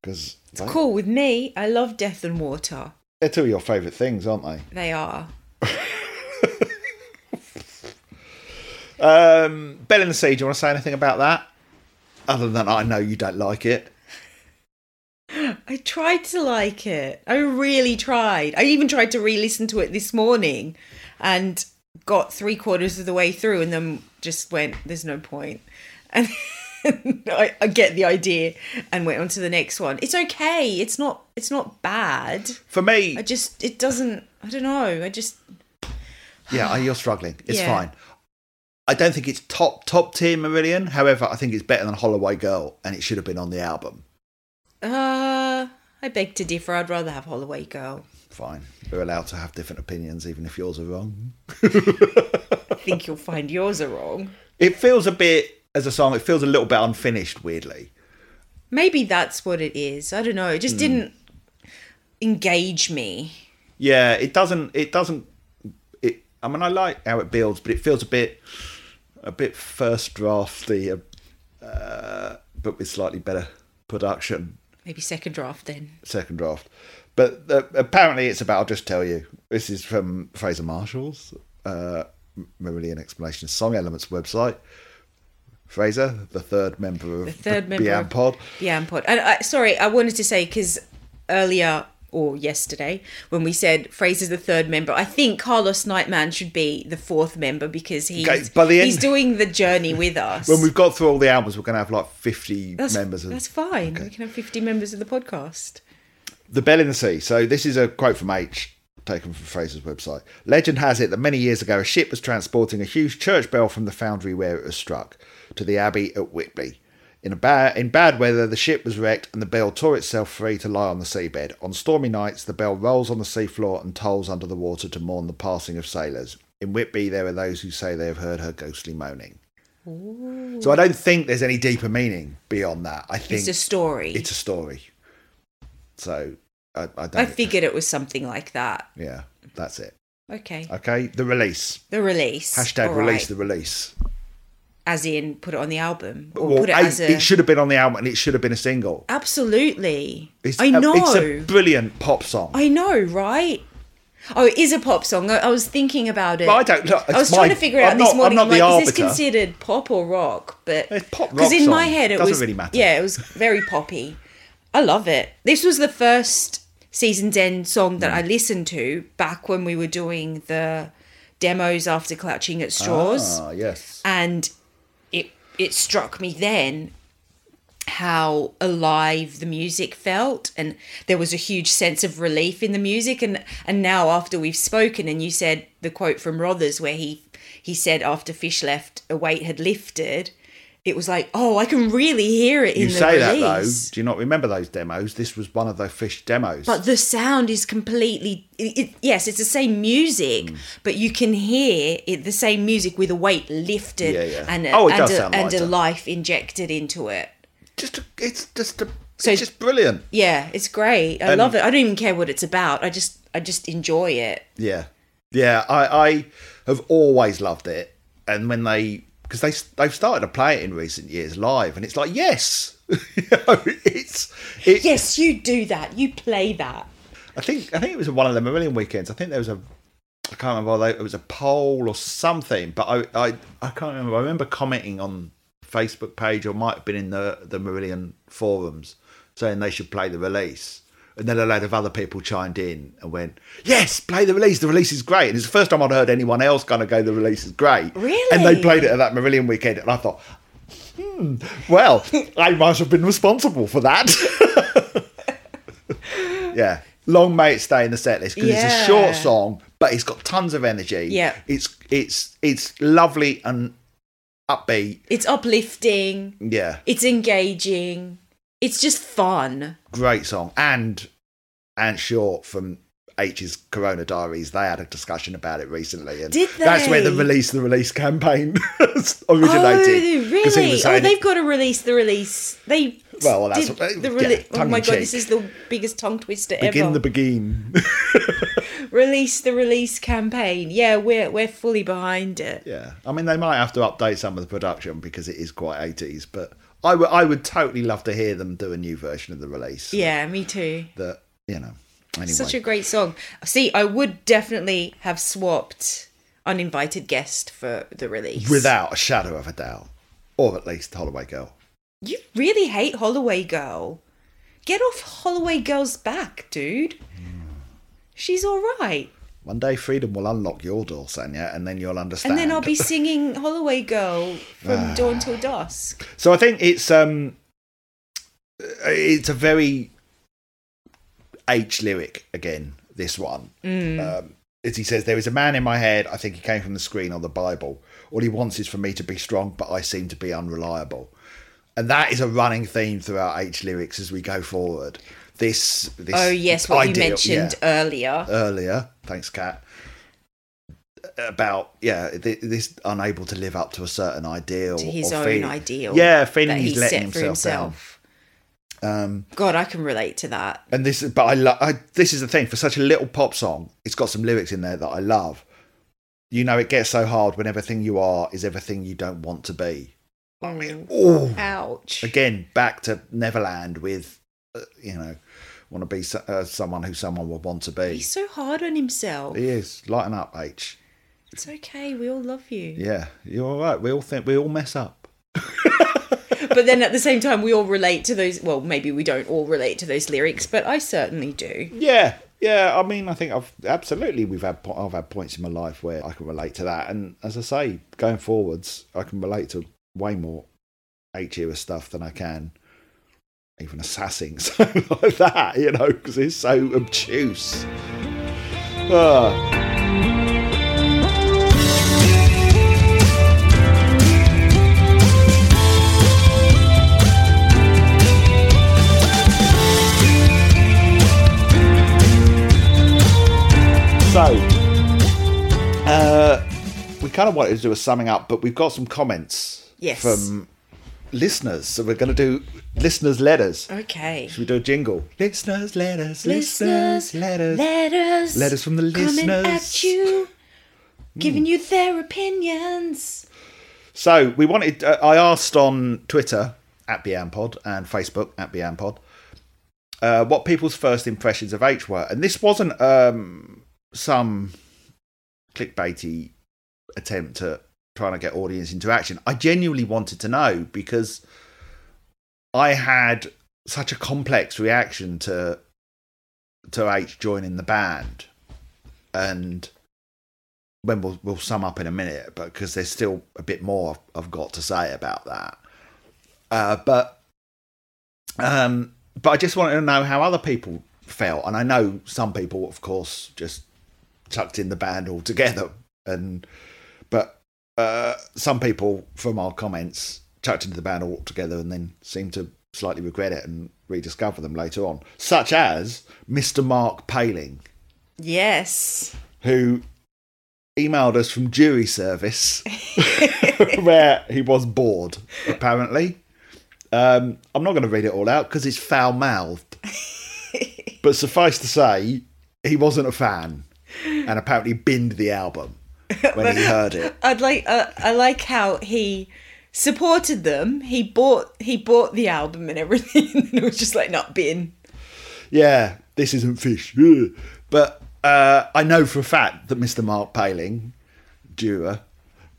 because it's Cool with me. I love Death and Water. they're two of your favourite things, aren't they? They are. Um, Bell in the Sea, do you want to say anything about that? Other than I know you don't like it. I tried to like it. I really tried. I even tried to re-listen to it this morning, and got three quarters of the way through, and then just went, "There's no point." And I, I get the idea, and went on to the next one. It's okay. It's not. It's not bad. For me, I just. It doesn't. I don't know. I just. yeah, you're struggling. It's Yeah. fine. I don't think it's top top tier Marillion. However, I think it's better than Holloway Girl, and it should have been on the album. Uh, I beg to differ. I'd rather have Holloway Girl. Fine, we're allowed to have different opinions, even if yours are wrong. I think you'll find yours are wrong. It feels a bit as a song. It feels a little bit unfinished, weirdly. Maybe that's what it is. I don't know. It just Hmm. didn't engage me. Yeah, it doesn't. It doesn't. It. I mean, I like how it builds, but it feels a bit, a bit first drafty, uh, but with slightly better production. Maybe second draft then. Second draft, but uh, apparently it's about. I'll just tell you. This is from Fraser Marshall's uh, Marillion Explanation Song Elements website. Fraser, the third member of The third member of- Pod. Yeah, and pod. And I, sorry, I wanted to say because earlier or yesterday when we said Fraser's the third member, I think Carlos Nightman should be the fourth member because he's Okay, by the end- he's doing the journey with us. When we've got through all the albums, we're going to have like 50 that's, members of that's fine. We can have fifty members of the podcast. The Bell in the Sea. So this is a quote from H, taken from Fraser's website. Legend has it that many years ago, a ship was transporting a huge church bell from the foundry where it was struck to the abbey at Whitby. In, a ba- in bad weather, the ship was wrecked and the bell tore itself free to lie on the seabed. On stormy nights, the bell rolls on the seafloor and tolls under the water to mourn the passing of sailors. In Whitby, there are those who say they have heard her ghostly moaning. So I don't think there's any deeper meaning beyond that. I think It's a story. it's a story. So I, I don't. I figured it was something like that. yeah, that's it. Okay. Okay, the release. The release. Hashtag All release right. the release. As in, put it on the album or Well, put it A, as a. it should have been on the album and it should have been a single. Absolutely. It's I a- know. it's a brilliant pop song. I know, right? Oh, it is a pop song. I, I was thinking about it. But I don't look. I was it's trying to figure out this I'm morning. I'm like, is this considered pop or rock? But It's pop because rock in my head it Doesn't was really matter. Yeah, it was very poppy. I love it. This was the first season's end song that I Mm. listened to back when we were doing the demos after Clutching at Straws Ah, yes. and it struck me then how alive the music felt and there was a huge sense of relief in the music. And and now after we've spoken and you said the quote from Rothers where he he said after Fish left a weight had lifted it was like oh I can really hear it in You the say that though. Do you not remember those demos? This was one of those fish demos. but the sound is completely it, it- yes it's the same music Mm. but you can hear it the same music with a weight lifted Yeah, yeah. and a, Oh, it and, a, and a life injected into it just, a, it's just, a, So- it's just brilliant. Yeah, it's great. I And- love it. I don't even care what it's about. I just I just enjoy it. Yeah, yeah. I, I have always loved it, and when they because they they've started to play it in recent years live, and it's like yes, you know, it's it, Yes, you do that. You play that. I think I think it was one of the Marillion weekends. I think there was a I can't remember whether it was a poll or something, but I I, I can't remember. I remember commenting on Facebook page or might have been in the the Marillion forums saying they should play the release. And then a load of other people chimed in and went, "Yes, play the release. The release is great." And it's the first time I'd heard anyone else kind of go, "The release is great." Really? And they played it at that Marillion weekend, and I thought, "Hmm, well, I must have been responsible for that." yeah, long may it stay in the set list because it's a short song, but it's got tons of energy. Yeah. it's it's it's lovely and upbeat. It's uplifting. Yeah, It's engaging. It's just fun. great song and and short from H's Corona Diaries. They had a discussion about it recently, and Did that's where the release the release campaign originated. Oh, really? Oh, they've got to release the release. They Well, that's did what- the yeah, rele- Oh my god, cheek. this is the biggest tongue twister begin ever. Begin the begin. release the release campaign. Yeah, we're we're fully behind it. Yeah, I mean they might have to update some of the production because it is quite eighties, but I would I would totally love to hear them do a new version of the release. Yeah, me too. that you know. Anyway, Such a great song. See, I would definitely have swapped uninvited guest for the release. without a shadow of a doubt, or at least Holloway Girl. You really hate Holloway Girl. Get off Holloway Girl's back, dude. She's all right. One day, freedom will unlock your door, Sanya, and then you'll understand. And then I'll be singing Holloway Girl from dawn till dusk. So I think it's um, it's a very H lyric again. This one, um, as he says, there is a man in my head. I think he came from the screen or the Bible. All he wants is for me to be strong, but I seem to be unreliable. And that is a running theme throughout H lyrics as we go forward. This, this Oh yes, what ideal- you mentioned yeah earlier. earlier. Thanks, Kat. About yeah, this unable to live up to a certain ideal, to his own feel- ideal. Yeah, feeling he's he letting for himself, down. Um, God, I can relate to that. and this, is- but I love. I, this is the thing for such a little pop song. It's got some lyrics in there that I love. You know, it gets so hard when everything you are is everything you don't want to be. I mean, oh, Ouch. again, back to Neverland with, uh, you know, want to be uh, someone who someone would want to be. He's so hard on himself. He is lighten up, H. It's okay. We all love you. Yeah, you're all right. We all think we all mess up. But then at the same time, we all relate to those. Well, maybe we don't all relate to those lyrics, but I certainly do. Yeah, yeah. I mean, I think I've absolutely we've had I've had points in my life where I can relate to that, and as I say, going forwards, I can relate to way more H era stuff than I can even assassin something like that, you know, because it's so obtuse. Ah. So, uh, we kind of wanted to do a summing up, but we've got some comments Yes. from listeners. So we're going to do listeners' letters. Okay. Should we do a jingle? Listeners' letters, Listeners, letters. letters, Letters from the listeners. Hmm. at you, giving you their opinions. So we wanted. Uh, I asked on Twitter at BeAnPod and Facebook at BeAnPod uh, what people's first impressions of H were, and this wasn't um, some clickbaity attempt at trying to get audience interaction. I genuinely wanted to know because I had such a complex reaction to to H joining the band, and when we'll we'll sum up in a minute, but because there's still a bit more I've got to say about that. Uh, but um, but I just wanted to know how other people felt, and I know some people, of course, just chucked in the band altogether, and uh, some people from our comments chucked into the band altogether and then seemed to slightly regret it and rediscover them later on, such as Mr. Mark Paling Yes. who emailed us from jury service where he was bored apparently um, i'm not going to read it all out because it's foul mouthed but suffice to say he wasn't a fan and apparently binned the album when he heard it I'd like. Uh, I like how he supported them. He bought. He bought the album and everything. and it was just like not bin. yeah this isn't fish but uh, i know for a fact that mr mark paling juror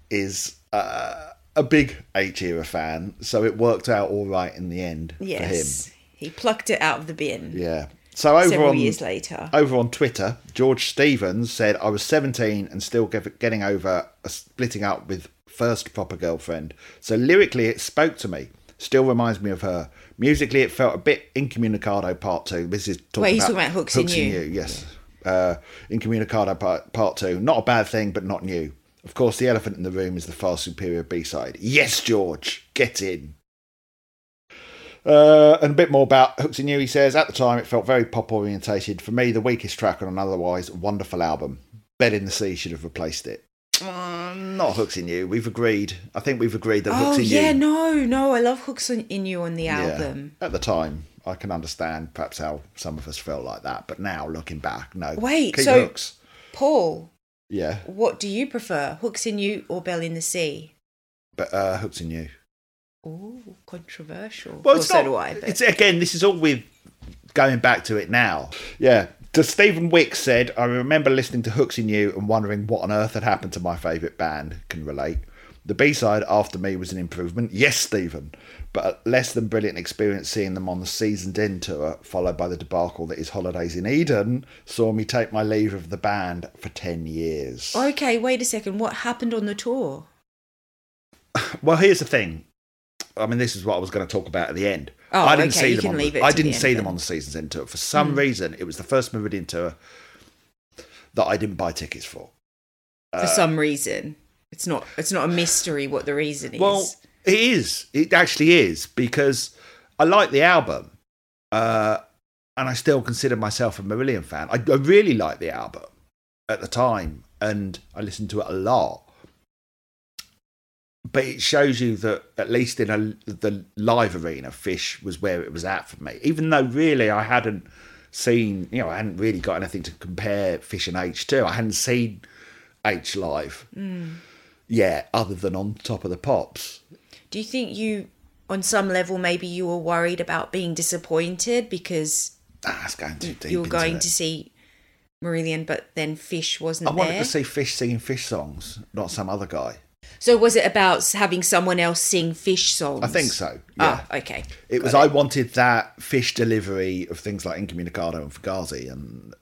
is uh, a big H era fan, so it worked out all right in the end for him. Yes. He plucked it out of the bin. Yeah. So over several on years later. over on Twitter, George Stevens said, "I was 17 and still getting over splitting up with first proper girlfriend. So lyrically, it spoke to me. Still reminds me of her. Musically, it felt a bit incommunicado part two. This is talking Wait, about talking about Hooks in You. Yes, uh, incommunicado part, part two. Not a bad thing, but not new. Of course, the elephant in the room is the far superior B side. Yes, George, get in." Uh, and a bit more about Hooks in You. He says, at the time, it felt very pop orientated. For me, the weakest track on an otherwise wonderful album. Bell in the Sea should have replaced it. Um, not Hooks in You. We've agreed. I think we've agreed that Hooks Oh in yeah, You. Yeah, no, no. I love hooks in you on the Yeah. album. At the time, I can understand perhaps how some of us felt like that. But now, looking back, no. Wait, Keep so- Hooks. Paul, Yeah, what do you prefer, hooks in you or Bell in the Sea? but uh, Hooks in You. Oh, controversial. Well, Well, it's so not. do I. It's again. This is all with going back to it now. Yeah. To Stephen Wicks said, I remember listening to Hooks in You and wondering what on earth had happened to my favourite band. Can relate. The B side after me was an improvement. Yes, Stephen, but a less than brilliant experience seeing them on the Season's End tour, followed by the debacle that is Holidays in Eden, saw me take my leave of the band for ten years. okay, wait a second. What happened on the tour? Well, here's the thing. I mean, this is what I was going to talk about at the end. Oh, I didn't okay, see you them. On the, I didn't end see them on the Seasons End tour. For some reason, it was the first Marillion tour that I didn't buy tickets for. For some reason, it's not. It's not a mystery what the reason is. Well, it is. It actually is because I like the album, uh, and I still consider myself a Marillion fan. I, I really liked the album at the time, and I listened to it a lot. But it shows you that at least in a, the live arena, Fish was where it was at for me. Even though really I hadn't seen, you know, I hadn't really got anything to compare Fish and H to. I hadn't seen H live yet, other than on top of the pops. Do you think you, on some level, maybe you were worried about being disappointed because Ah, it's going too deep. you were going it. to see Marillion, but then Fish wasn't I wanted there? to see Fish singing Fish songs, not some other guy. So was it about having someone else sing Fish songs? I think so. Yeah. Ah, okay. It was. Got I wanted that fish delivery of things like Incommunicado and Fugazi and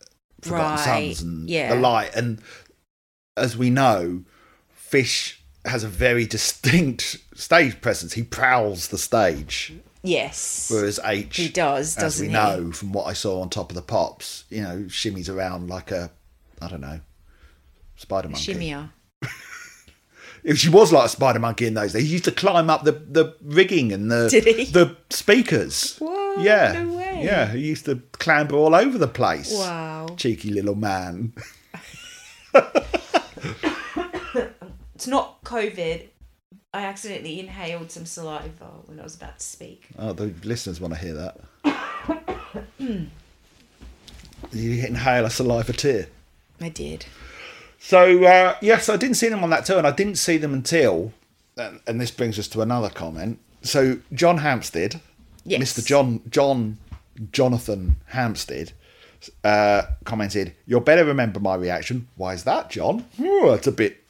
Forgotten Right, Sons and yeah. the light. And as we know, Fish has a very distinct stage presence. He prowls the stage, Yes. whereas H, He does, as doesn't we he? know from what I saw on top of the pops, you know, shimmies around like a, I don't know, spider monkey. Shimia. She was like a spider monkey in those days. He used to climb up the, the rigging and the the speakers. Whoa, yeah, no yeah. He used to clamber all over the place. Wow. cheeky little man. It's not COVID. I accidentally inhaled some saliva when I was about to speak. Oh, the listeners want to hear that. you inhale a saliva tear. I did. So uh, yes, I didn't see them on that tour, and I didn't see them until, and, and this brings us to another comment. So John Hampstead, Yes. Mr. John John Jonathan Hampstead, uh, commented, "You'll better remember my reaction." Why is that, John? Oh, it's a bit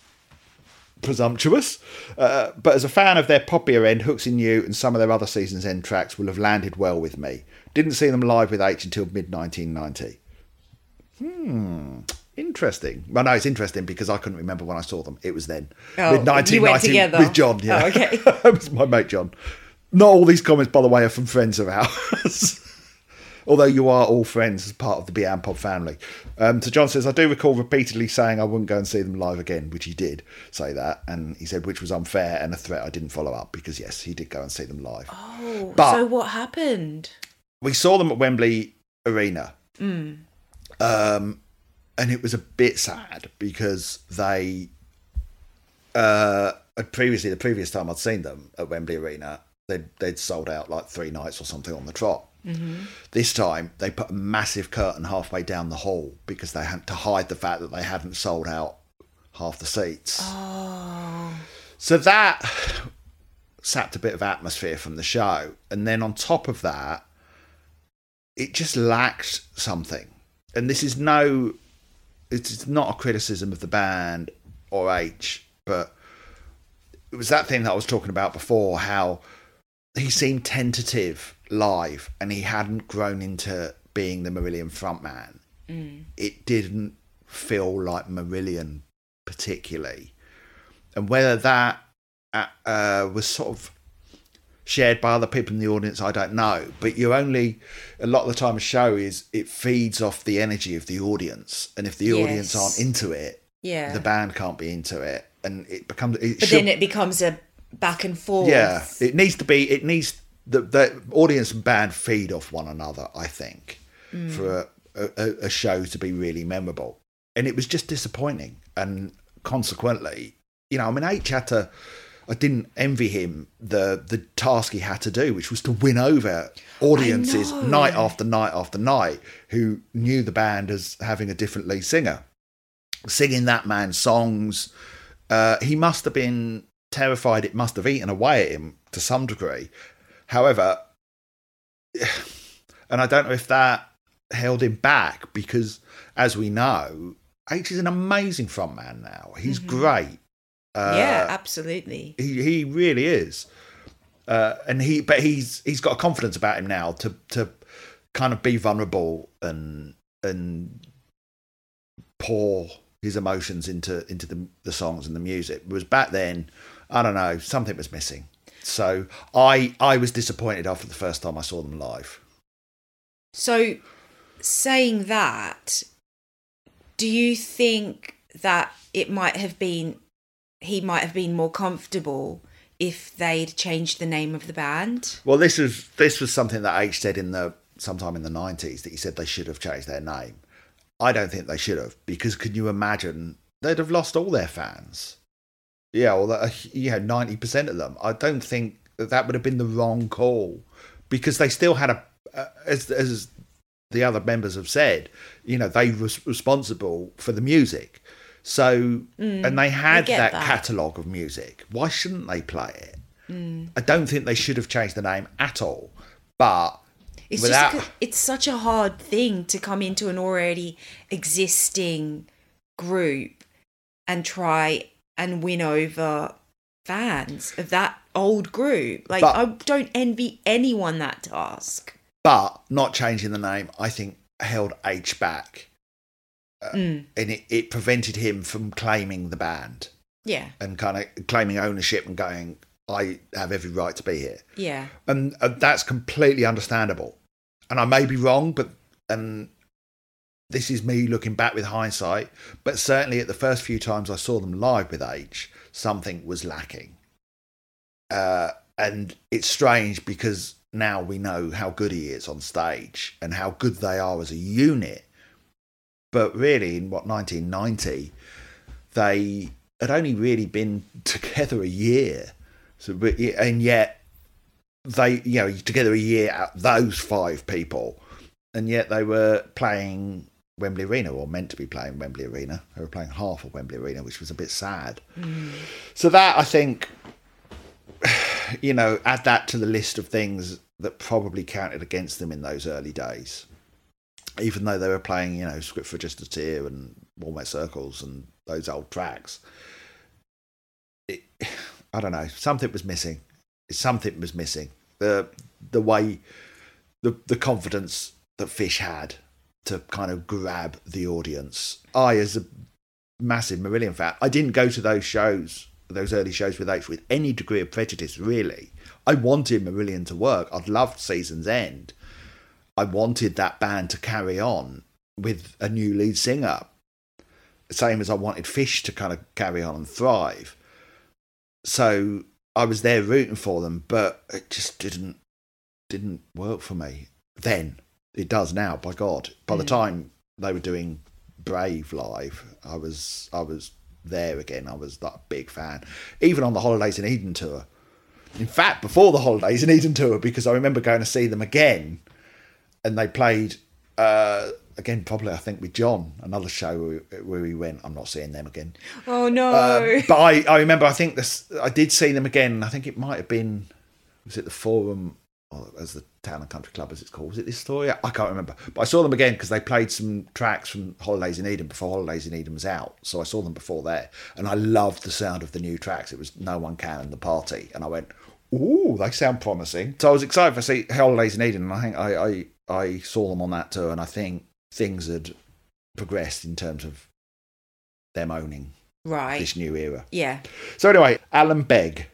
presumptuous. Uh, but as a fan of their poppier end, Hooks in You and some of their other season's end tracks will have landed well with me. Didn't see them live with H until mid 1990. Hmm. Interesting. Well, no, it's interesting because I couldn't remember when I saw them. It was then. Oh, went 1990 together? with John. Yeah. Oh, okay. it was my mate John. Not all these comments, by the way, are from friends of ours. Although you are all friends as part of the Bian Pop family. Um, so John says, I do recall repeatedly saying I wouldn't go and see them live again, which he did say that. And he said, which was unfair and a threat I didn't follow up because, yes, he did go and see them live. Oh, But- so what happened? we saw them at Wembley Arena. Mm. Um, and it was a bit sad because they, uh, previously, the previous time I'd seen them at Wembley Arena, they'd, they'd sold out like three nights or something on the trot. This time they put a massive curtain halfway down the hall because they had to hide the fact that they hadn't sold out half the seats. Oh. So that sapped a bit of atmosphere from the show. And then on top of that, it just lacked something. And this is no, it's not a criticism of the band or H, but it was that thing that I was talking about before how he seemed tentative live and he hadn't grown into being the Marillion frontman. It didn't feel like Marillion particularly. And whether that uh, uh, was sort of shared by other people in the audience, I don't know. But you only a lot of the time a show is it feeds off the energy of the audience, and if the audience aren't into it, Yeah. the band can't be into it, and it becomes. It but should- then it becomes a back and forth. yeah, it needs to be. It needs the the audience and band feed off one another. I think mm. for a, a, a show to be really memorable, and it was just disappointing, and consequently, you know, I mean, H had to. I didn't envy him the the task he had to do, which was to win over audiences night after night after night who knew the band as having a different lead singer, singing that man's songs. Uh, he must have been terrified. It must have eaten away at him to some degree. However, and I don't know if that held him back because, as we know, H is an amazing frontman now. He's great. Uh, yeah, absolutely. he he really is. Uh, and he but he's he's got a confidence about him now to to kind of be vulnerable and and pour his emotions into into the the songs and the music. Was back then, I don't know, something was missing. So I I was disappointed after the first time I saw them live. So, saying that, do you think that it might have been he might have been more comfortable if they'd changed the name of the band? Well, this was this was something that H said in the sometime in the nineties that he said they should have changed their name. I don't think they should have because can you imagine they'd have lost all their fans. yeah, or that you ninety percent of them. I don't think that that would have been the wrong call because they still had a uh, as as the other members have said, you know, they were responsible for the music. So and mm, they had that, that. catalogue of music. Why shouldn't they play it? I don't think they should have changed the name at all. But It's without just it's such a hard thing to come into an already existing group and try and win over fans of that old group. Like But- I don't envy anyone that task. but not changing the name, I think held H back, uh, and it, it prevented him from claiming the band Yeah. and kind of claiming ownership and going, "I have every right to be here," Yeah. and uh, that's completely understandable. And I may be wrong, but and this is me looking back with hindsight. But certainly, at the first few times I saw them live with H, something was lacking. Uh, and it's strange because now we know how good he is on stage and how good they are as a unit. But really, in what 1990, they had only really been together a year. So, but- and yet they, you know, together a year out those five people, and yet they were playing Wembley Arena or meant to be playing Wembley Arena. They were playing half of Wembley Arena, which was a bit sad. Mm. So that I think, you know, add that to the list of things that probably counted against them in those early days. Even though they were playing, you know, Script for a Jester's Tear and Warm Wet Circles and those old tracks, it, I don't know, something was missing. Something was missing. The the way, the the confidence that Fish had to kind of grab the audience. I, as a massive Marillion fan, I didn't go to those shows, those early shows with H, with any degree of prejudice. Really, I wanted Marillion to work. I'd loved Season's End. I wanted that band to carry on with a new lead singer, same as I wanted Fish to kind of carry on and thrive. So I was there rooting for them, but it just didn't didn't work for me then. It does now, by God. By the hmm. time they were doing Brave live, I was I was there again. I was that big fan, even on the Holidays in Eden tour. In fact, before the Holidays in Eden tour, because I remember going to see them again, and they played uh, again. Probably, I think with John, another show where, where we went. I'm not seeing them again. Oh no. Um, but I, I remember I think this I did see them again. I think it might have been was it the Forum or as the Town and Country Club as it's called. Was it this story? I can't remember. But I saw them again because they played some tracks from Holidays in Eden before Holidays in Eden was out. So I saw them before there, and I loved the sound of the new tracks. It was No One Can and the Party, and I went, "Ooh, they sound promising." So I was excited for see Holidays in Eden, and I think I I, I saw them on that tour, and I think things had progressed in terms of them owning right. this new era. Yeah. So anyway, Alan Begg.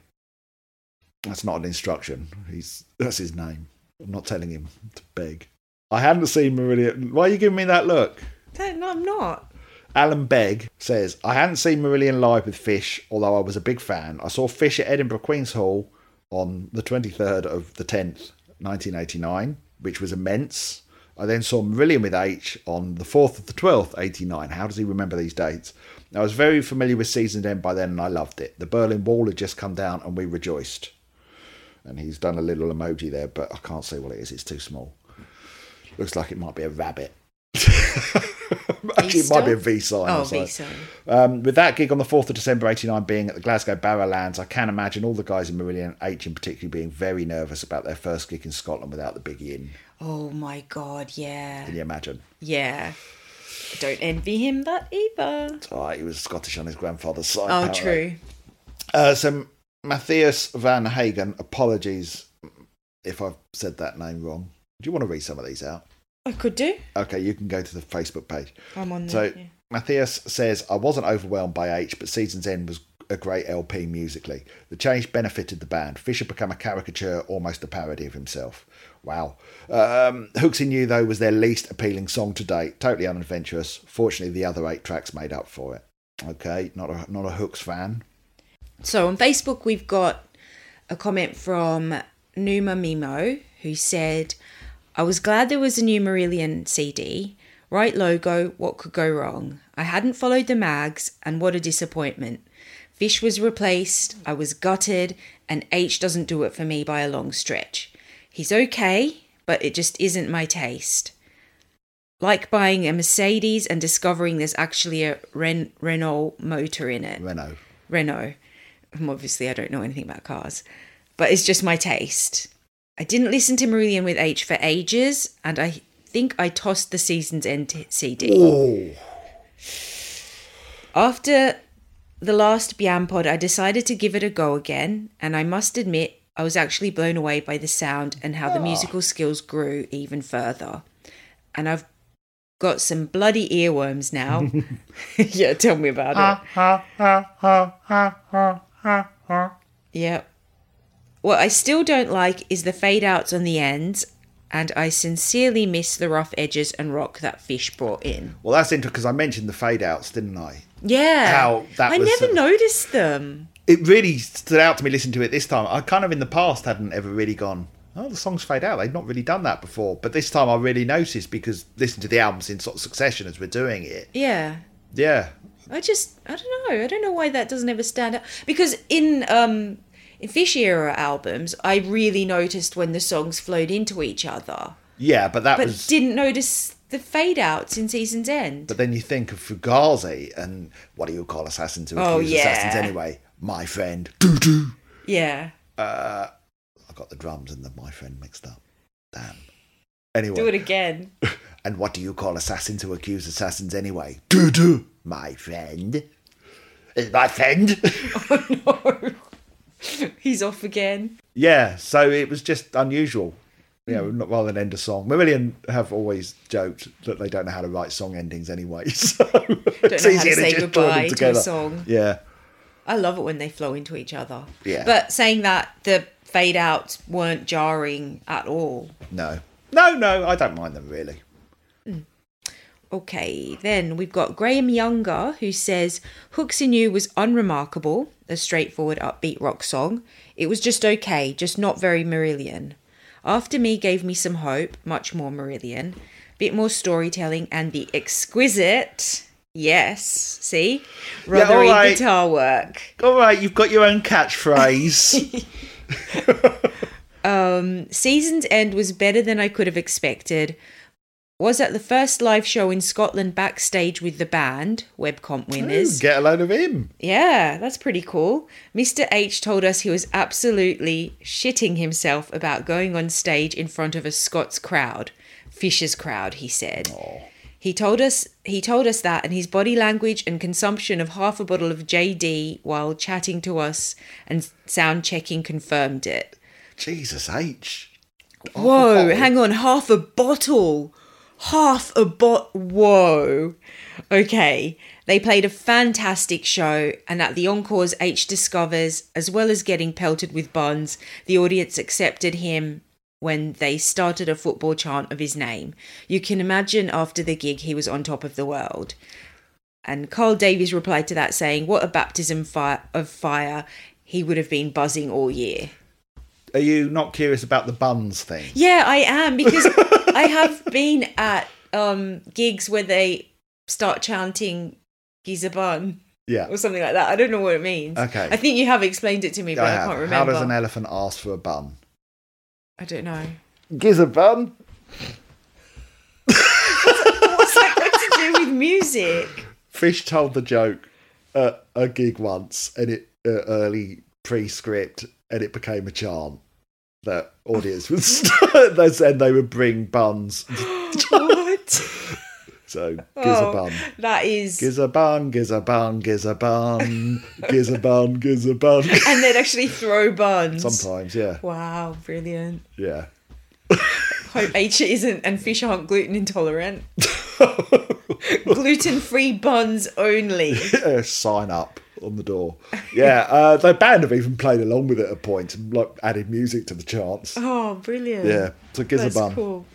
That's not an instruction. He's that's his name. I'm not telling him to beg. I hadn't seen Marillion. Why are you giving me that look? No, I'm not. Alan Begg says, I hadn't seen Marillion live with Fish, although I was a big fan. I saw Fish at Edinburgh Queen's Hall on the 23rd of the 10th, 1989, which was immense. I then saw Marillion with H on the 4th of the 12th, 89. How does he remember these dates? I was very familiar with Season's End by then and I loved it. The Berlin Wall had just come down and we rejoiced. And he's done a little emoji there, but I can't see what it is. It's too small. Looks like it might be a rabbit. Actually, it might be a V sign. Oh. V sign. Um, with that gig on the 4th of December 89 being at the Glasgow Barrowlands, I can imagine all the guys in Marillion H in particular being very nervous about their first gig in Scotland without the big in. Oh my god, yeah. Can you imagine? Yeah. Don't envy him that either. It's all right, he was Scottish on his grandfather's side. Oh, apparently. true. Uh, so, Matthias Van Hagen, apologies if I've said that name wrong. Do you want to read some of these out? I could do. Okay, you can go to the Facebook page. I'm on So there. yeah. Matthias says, I wasn't overwhelmed by H, but Season's End was a great LP musically. The change benefited the band. Fisher became a caricature, almost a parody of himself. Wow. Um, Hooks in You, though, was their least appealing song to date. Totally unadventurous. Fortunately, the other eight tracks made up for it. Okay, not a not a Hooks fan. So on Facebook, we've got a comment from Numa Mimo who said, I was glad there was a new Marillion CD. Right logo, what could go wrong? I hadn't followed the mags, and what a disappointment. Fish was replaced, I was gutted, and H doesn't do it for me by a long stretch. He's okay, but it just isn't my taste. Like buying a Mercedes and discovering there's actually a Ren- Renault motor in it. Renault. Renault. Um, Obviously, I don't know anything about cars, but it's just my taste. I didn't listen to Marillion with H for ages, and I think I tossed the season's end CD. Oh, After the last Biam pod, I decided to give it a go again, and I must admit, I was actually blown away by the sound and how the ah. musical skills grew even further. And I've got some bloody earworms now. yeah, tell me about it. Yeah. What I still don't like is the fade outs on the ends, and I sincerely miss the rough edges and rock that Fish brought in. well, that's interesting because I mentioned the fade outs, didn't I? Yeah. How that I was never noticed them. It really stood out to me listening to it this time. I kind of in the past hadn't ever really gone, oh, the songs fade out. They've not really done that before. But this time I really noticed because listening to the albums in sort of succession as we're doing it. Yeah. Yeah. I just I don't know. I don't know why that doesn't ever stand out. Because in um in Fish era albums, I really noticed when the songs flowed into each other. Yeah, but that But was. didn't notice the fade outs in season's end. But then you think of Fugazi and what do you call assassins who Oh, accuse assassins anyway? My friend. Doo doo. yeah. Uh, I got the drums and the my friend mixed up. Damn. Anyway. Do it again. And what do you call assassins who accuse assassins anyway? Doo doo. My friend. Is my friend. Oh, He's off again. yeah, so it was just unusual. You Hmm. know, not rather than end a song. Marillion have always joked that they don't know how to write song endings anyway, so it's know how to say just them to a song. Yeah, I love it when they flow into each other. Yeah. But saying that the fade outs weren't jarring at all. no, no, no, I don't mind them really. Okay, then we've got Graham Younger who says Hooks in You was unremarkable, a straightforward upbeat rock song. It was just okay, just not very Marillion. After Me gave me some hope, much more Marillion, bit more storytelling, and the exquisite, yes, see, rubbery alright. guitar work. All right, you've got your own catchphrase. um, Season's End was better than I could have expected. Was at the first live show in Scotland backstage with the band, Webcomp winners. Get a load of him. Yeah, that's pretty cool. Mr. H told us he was absolutely shitting himself about going on stage in front of a Scots crowd. Fish's crowd, he said. He told us he told us that and his body language and consumption of half a bottle of JD while chatting to us and sound checking confirmed it. Jesus H. Whoa, hang on, half a bottle. Half a bot. Whoa. Okay. They played a fantastic show, and at the encores, H discovers, as well as getting pelted with buns, the audience accepted him when they started a football chant of his name. You can imagine after the gig, he was on top of the world. And Carl Davies replied to that saying, What a baptism fire of fire. He would have been buzzing all year. Are you not curious about the buns thing? Yeah, I am because I have been at um gigs where they start chanting "Giza bun" Yeah. or something like that. I don't know what it means. Okay. I think you have explained it to me, but I, have. can't remember. How does an elephant ask for a bun? I don't know. Bun. What's that got to do with music? Fish told the joke at a gig once, and it uh, early pre-script, and it became a chant that audience would start, and they would bring buns. what? So giz Oh, a bun, That is. giz a bun, giz a bun, giz a bun, giz a bun, giz a bun. and they'd actually throw buns. Sometimes, yeah, Wow, brilliant. yeah. Hope H isn't and fish aren't gluten intolerant. Gluten free buns only. Uh, sign up on the door. Yeah, uh, the band have even played along with it at points and like added music to the chants. Oh, brilliant. Yeah, so giz a That's bun. cool.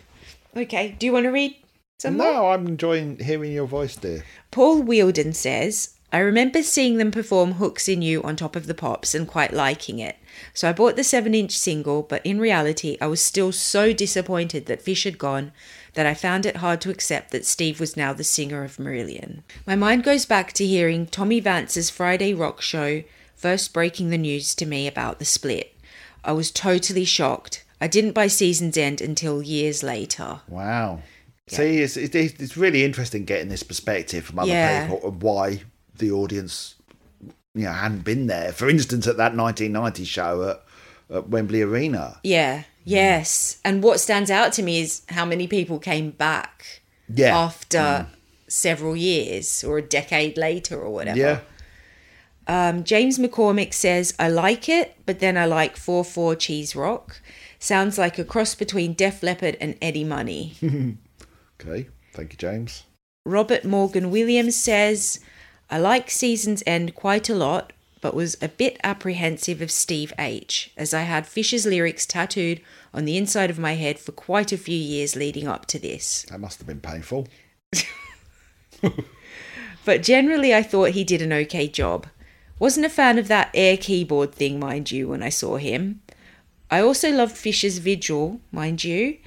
Okay, do you want to read some more? No, I'm enjoying hearing your voice, dear. Paul Wielden says, I remember seeing them perform Hooks in You on top of the pops and quite liking it. So I bought the 7 inch single, but in reality, I was still so disappointed that Fish had gone that I found it hard to accept that Steve was now the singer of Marillion. My mind goes back to hearing Tommy Vance's Friday rock show first breaking the news to me about the split. I was totally shocked. I didn't buy Season's End until years later. Wow. See, it's, it's it's really interesting getting this perspective from other Yeah. people and why the audience, you know, hadn't been there. For instance, at that 1990 show at, at Wembley Arena. Yeah, yes. And what stands out to me is how many people came back Yeah. after several years or a decade later or whatever. Yeah. Um, James McCormick says, I like it, but then I like 4 4 Cheese Rock. Sounds like a cross between Def Leppard and Eddie Money. Okay. Thank you, James. Robert Morgan Williams says, I like Season's End quite a lot, but was a bit apprehensive of Steve H, as I had Fish's lyrics tattooed on the inside of my head for quite a few years leading up to this. That must have been painful. But generally, I thought he did an okay job. Wasn't a fan of that air keyboard thing, mind you, when I saw him. I also loved Fish's Vigil, mind you.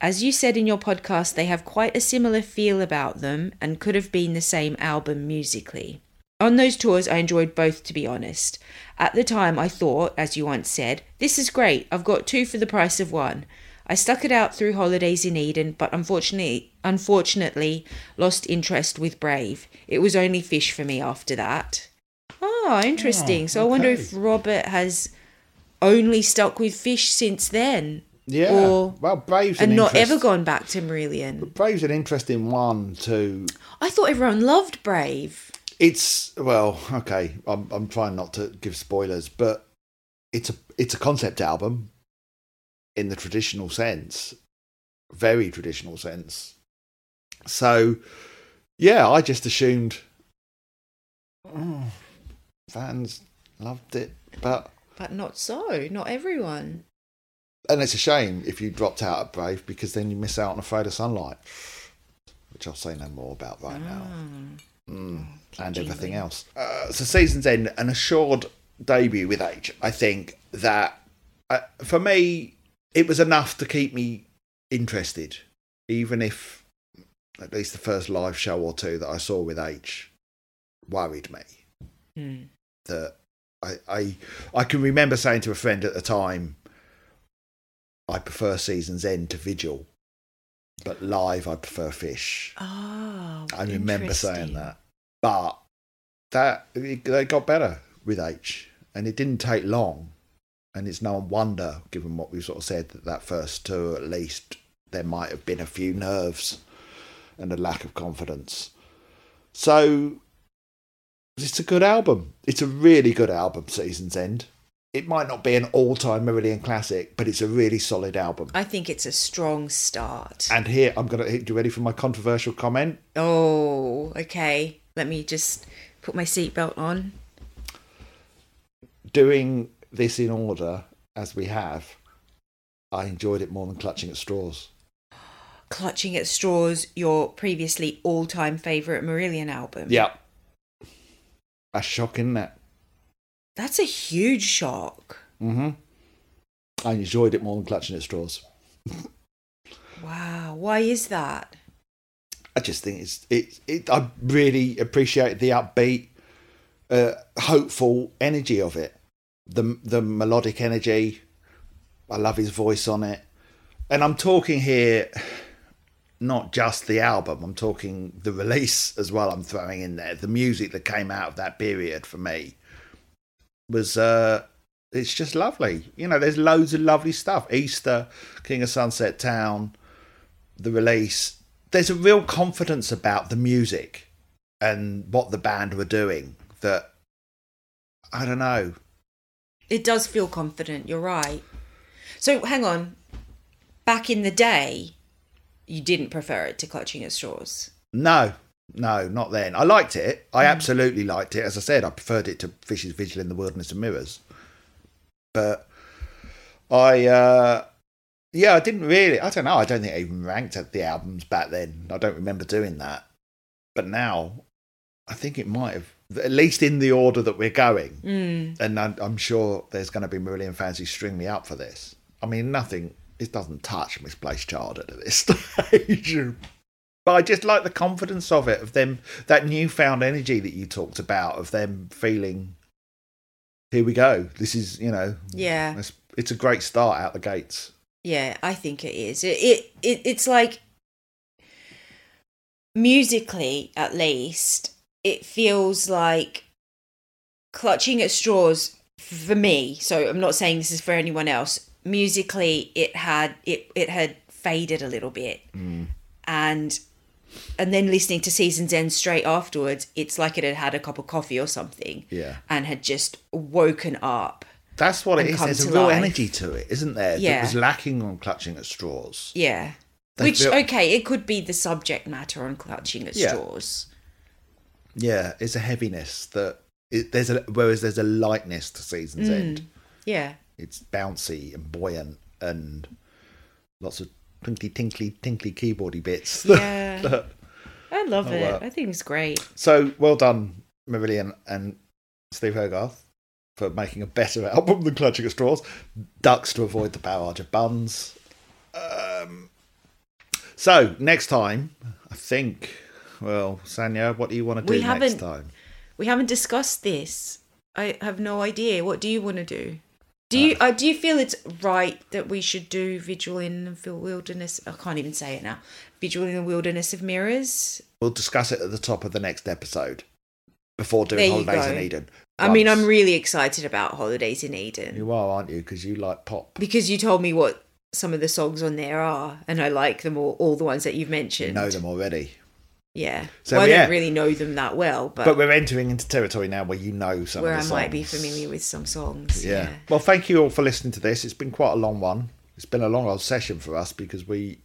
As you said in your podcast, they have quite a similar feel about them and could have been the same album musically. On those tours, I enjoyed both, to be honest. At the time, I thought, as you once said, this is great, I've got two for the price of one. I stuck it out through holidays in Eden, but unfortunately, unfortunately, lost interest with Brave. It was only Fish for me after that. Ah, oh, interesting. so I wonder if Robert has only stuck with Fish since then. Yeah. Or well, Brave's an and not interest- ever gone back to Marillion. Brave's an interesting one too. I thought everyone loved Brave. It's well, okay. I'm I'm trying not to give spoilers, but it's a it's a concept album in the traditional sense, very traditional sense. So, yeah, I just assumed oh, fans loved it, but But not so. Not everyone. and it's a shame if you dropped out at Brave because then you miss out on Afraid of Sunlight, which I'll say no more about right now. Ah. Mm, and everything else. Uh, so season's end, an assured debut with H. I think that uh, for me, it was enough to keep me interested, even if at least the first live show or two that I saw with H worried me. Hmm. That I, I I can remember saying to a friend at the time, I prefer season's end to Vigil, but live I prefer Fish. Oh, I remember saying that. But that they got better with H, and it didn't take long. And it's no wonder, given what we sort of said, that that first tour, at least, there might have been a few nerves and a lack of confidence. So it's a good album. It's a really good album, Season's End. It might not be an all-time Marillion classic, but it's a really solid album. I think it's a strong start. And here, I'm gonna. You ready for my controversial comment? Oh, okay. Let me just put my seatbelt on. doing this in order as we have, I enjoyed it more than clutching at straws. Clutching at Straws, your previously all time favourite Marillion album. Yeah. That's shocking, that. That's a huge shock. Mm-hmm. I enjoyed it more than clutching at straws. Wow. Why is that? I just think it's it. it I really appreciate the upbeat, uh, hopeful energy of it. The the melodic energy. I love his voice on it, and I'm talking here, not just the album. I'm talking the release as well. I'm throwing in there the music that came out of that period for me was. uh it's just lovely. You know, there's loads of lovely stuff. Easter, King of Sunset Town, the release. There's a real confidence about the music and what the band were doing that I don't know. It does feel confident, you're right. So hang on. Back in the day, you didn't prefer it to Clutching at Straws. No, no, not then. I liked it. I absolutely liked it. As I said, I preferred it to Fish's Vigil in the Wilderness of Mirrors. But I, uh, yeah, I didn't really. I don't know. I don't think I even ranked at the albums back then. I don't remember doing that. But now, I think it might have. at least in the order that we're going. Mm. And I'm, I'm sure there's going to be Marillion fans who string me up for this. I mean, nothing. It doesn't touch Misplaced Child at this stage. But I just like the confidence of it, of them, that newfound energy that you talked about, of them feeling, here we go. This is, you know, Yeah. it's, it's a great start out the gates. Yeah, I think it is. It, it, it it's like musically, at least, it feels like clutching at straws for me. So I'm not saying this is for anyone else. Musically, it had it it had faded a little bit, mm. and and then listening to Seasons End straight afterwards, it's like it had had a cup of coffee or something, Yeah. and had just woken up. That's what it is. There's a real life. energy to it, isn't there? Yeah. That was lacking on clutching at straws. Yeah. They Which okay, it could be the subject matter on clutching at Yeah. straws. Yeah, it's a heaviness that it, there's a whereas there's a lightness to season's mm. end. Yeah. It's bouncy and buoyant and lots of twinkly, tinkly, tinkly keyboardy bits. Yeah. I love it. well. I think it's great. so well done, Marillion and Steve Hogarth for making a better album than Clutching at Straws. Ducks to avoid the barrage of buns. Um, so next time, I think. Well, Sanya, what do you want to do We next haven't- time? We haven't discussed this. I have no idea. What do you want to do? Do you uh, do you feel it's right that we should do Vigil in the Wilderness? I can't even say it now. Vigil in the Wilderness of Mirrors. We'll discuss it at the top of the next episode before doing Holidays go. in Eden. I mean, I'm really excited about Holidays in Eden You are, aren't you? Because you like pop. because you told me what some of the songs on there are, and I like them all. All the ones that you've mentioned. You know them already. Yeah. So, well, I yeah. don't really know them that well, but, But we're entering into territory now where you know some where I the might be familiar with some songs. Yeah. Yeah. Well, thank you all for listening to this. It's been quite a long one. It's been a long old session for us because we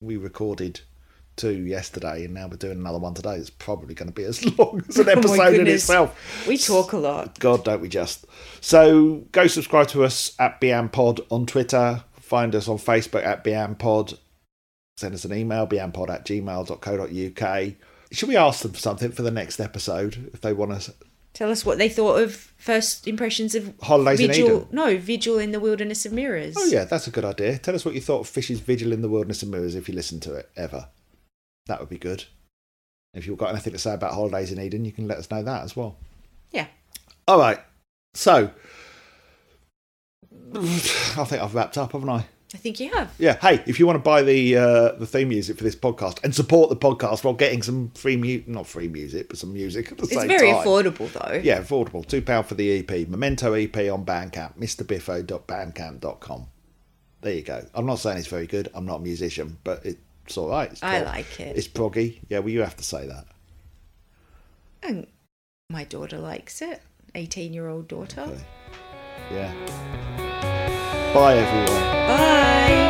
we recorded two yesterday and now we're doing another one today. It's probably going to be as long as an Oh episode in itself. We talk a lot. God, don't we just? So go subscribe to us at BAMPod on Twitter. Find us on Facebook at BAMPod. Send us an email, BAMPod at gmail.co.uk. Should we ask them for something for the next episode if they want us? Tell us what they thought of first impressions of Holidays in Eden. No, Vigil in the Wilderness of Mirrors. Oh, yeah, that's a good idea. Tell us what you thought of Fish's Vigil in the Wilderness of Mirrors if you listen to it ever. That would be good. If you've got anything to say about Holidays in Eden, you can let us know that as well. Yeah. All right. So, I think I've wrapped up, haven't I? I think you have. Yeah. Hey, if you want to buy the uh, the theme music for this podcast and support the podcast while getting some free mu not free music, but some music at the It's same very affordable though. Yeah, affordable. Two pound for the EP. Memento EP on Bandcamp. MrBiffo.bandcamp.com. There you go. I'm not saying it's very good. I'm not a musician, but it's all right. It's I prog- like it. It's proggy. Yeah, well, you have to say that. And my daughter likes it. 18 year old daughter. Okay. Yeah. Bye, everyone. Bye.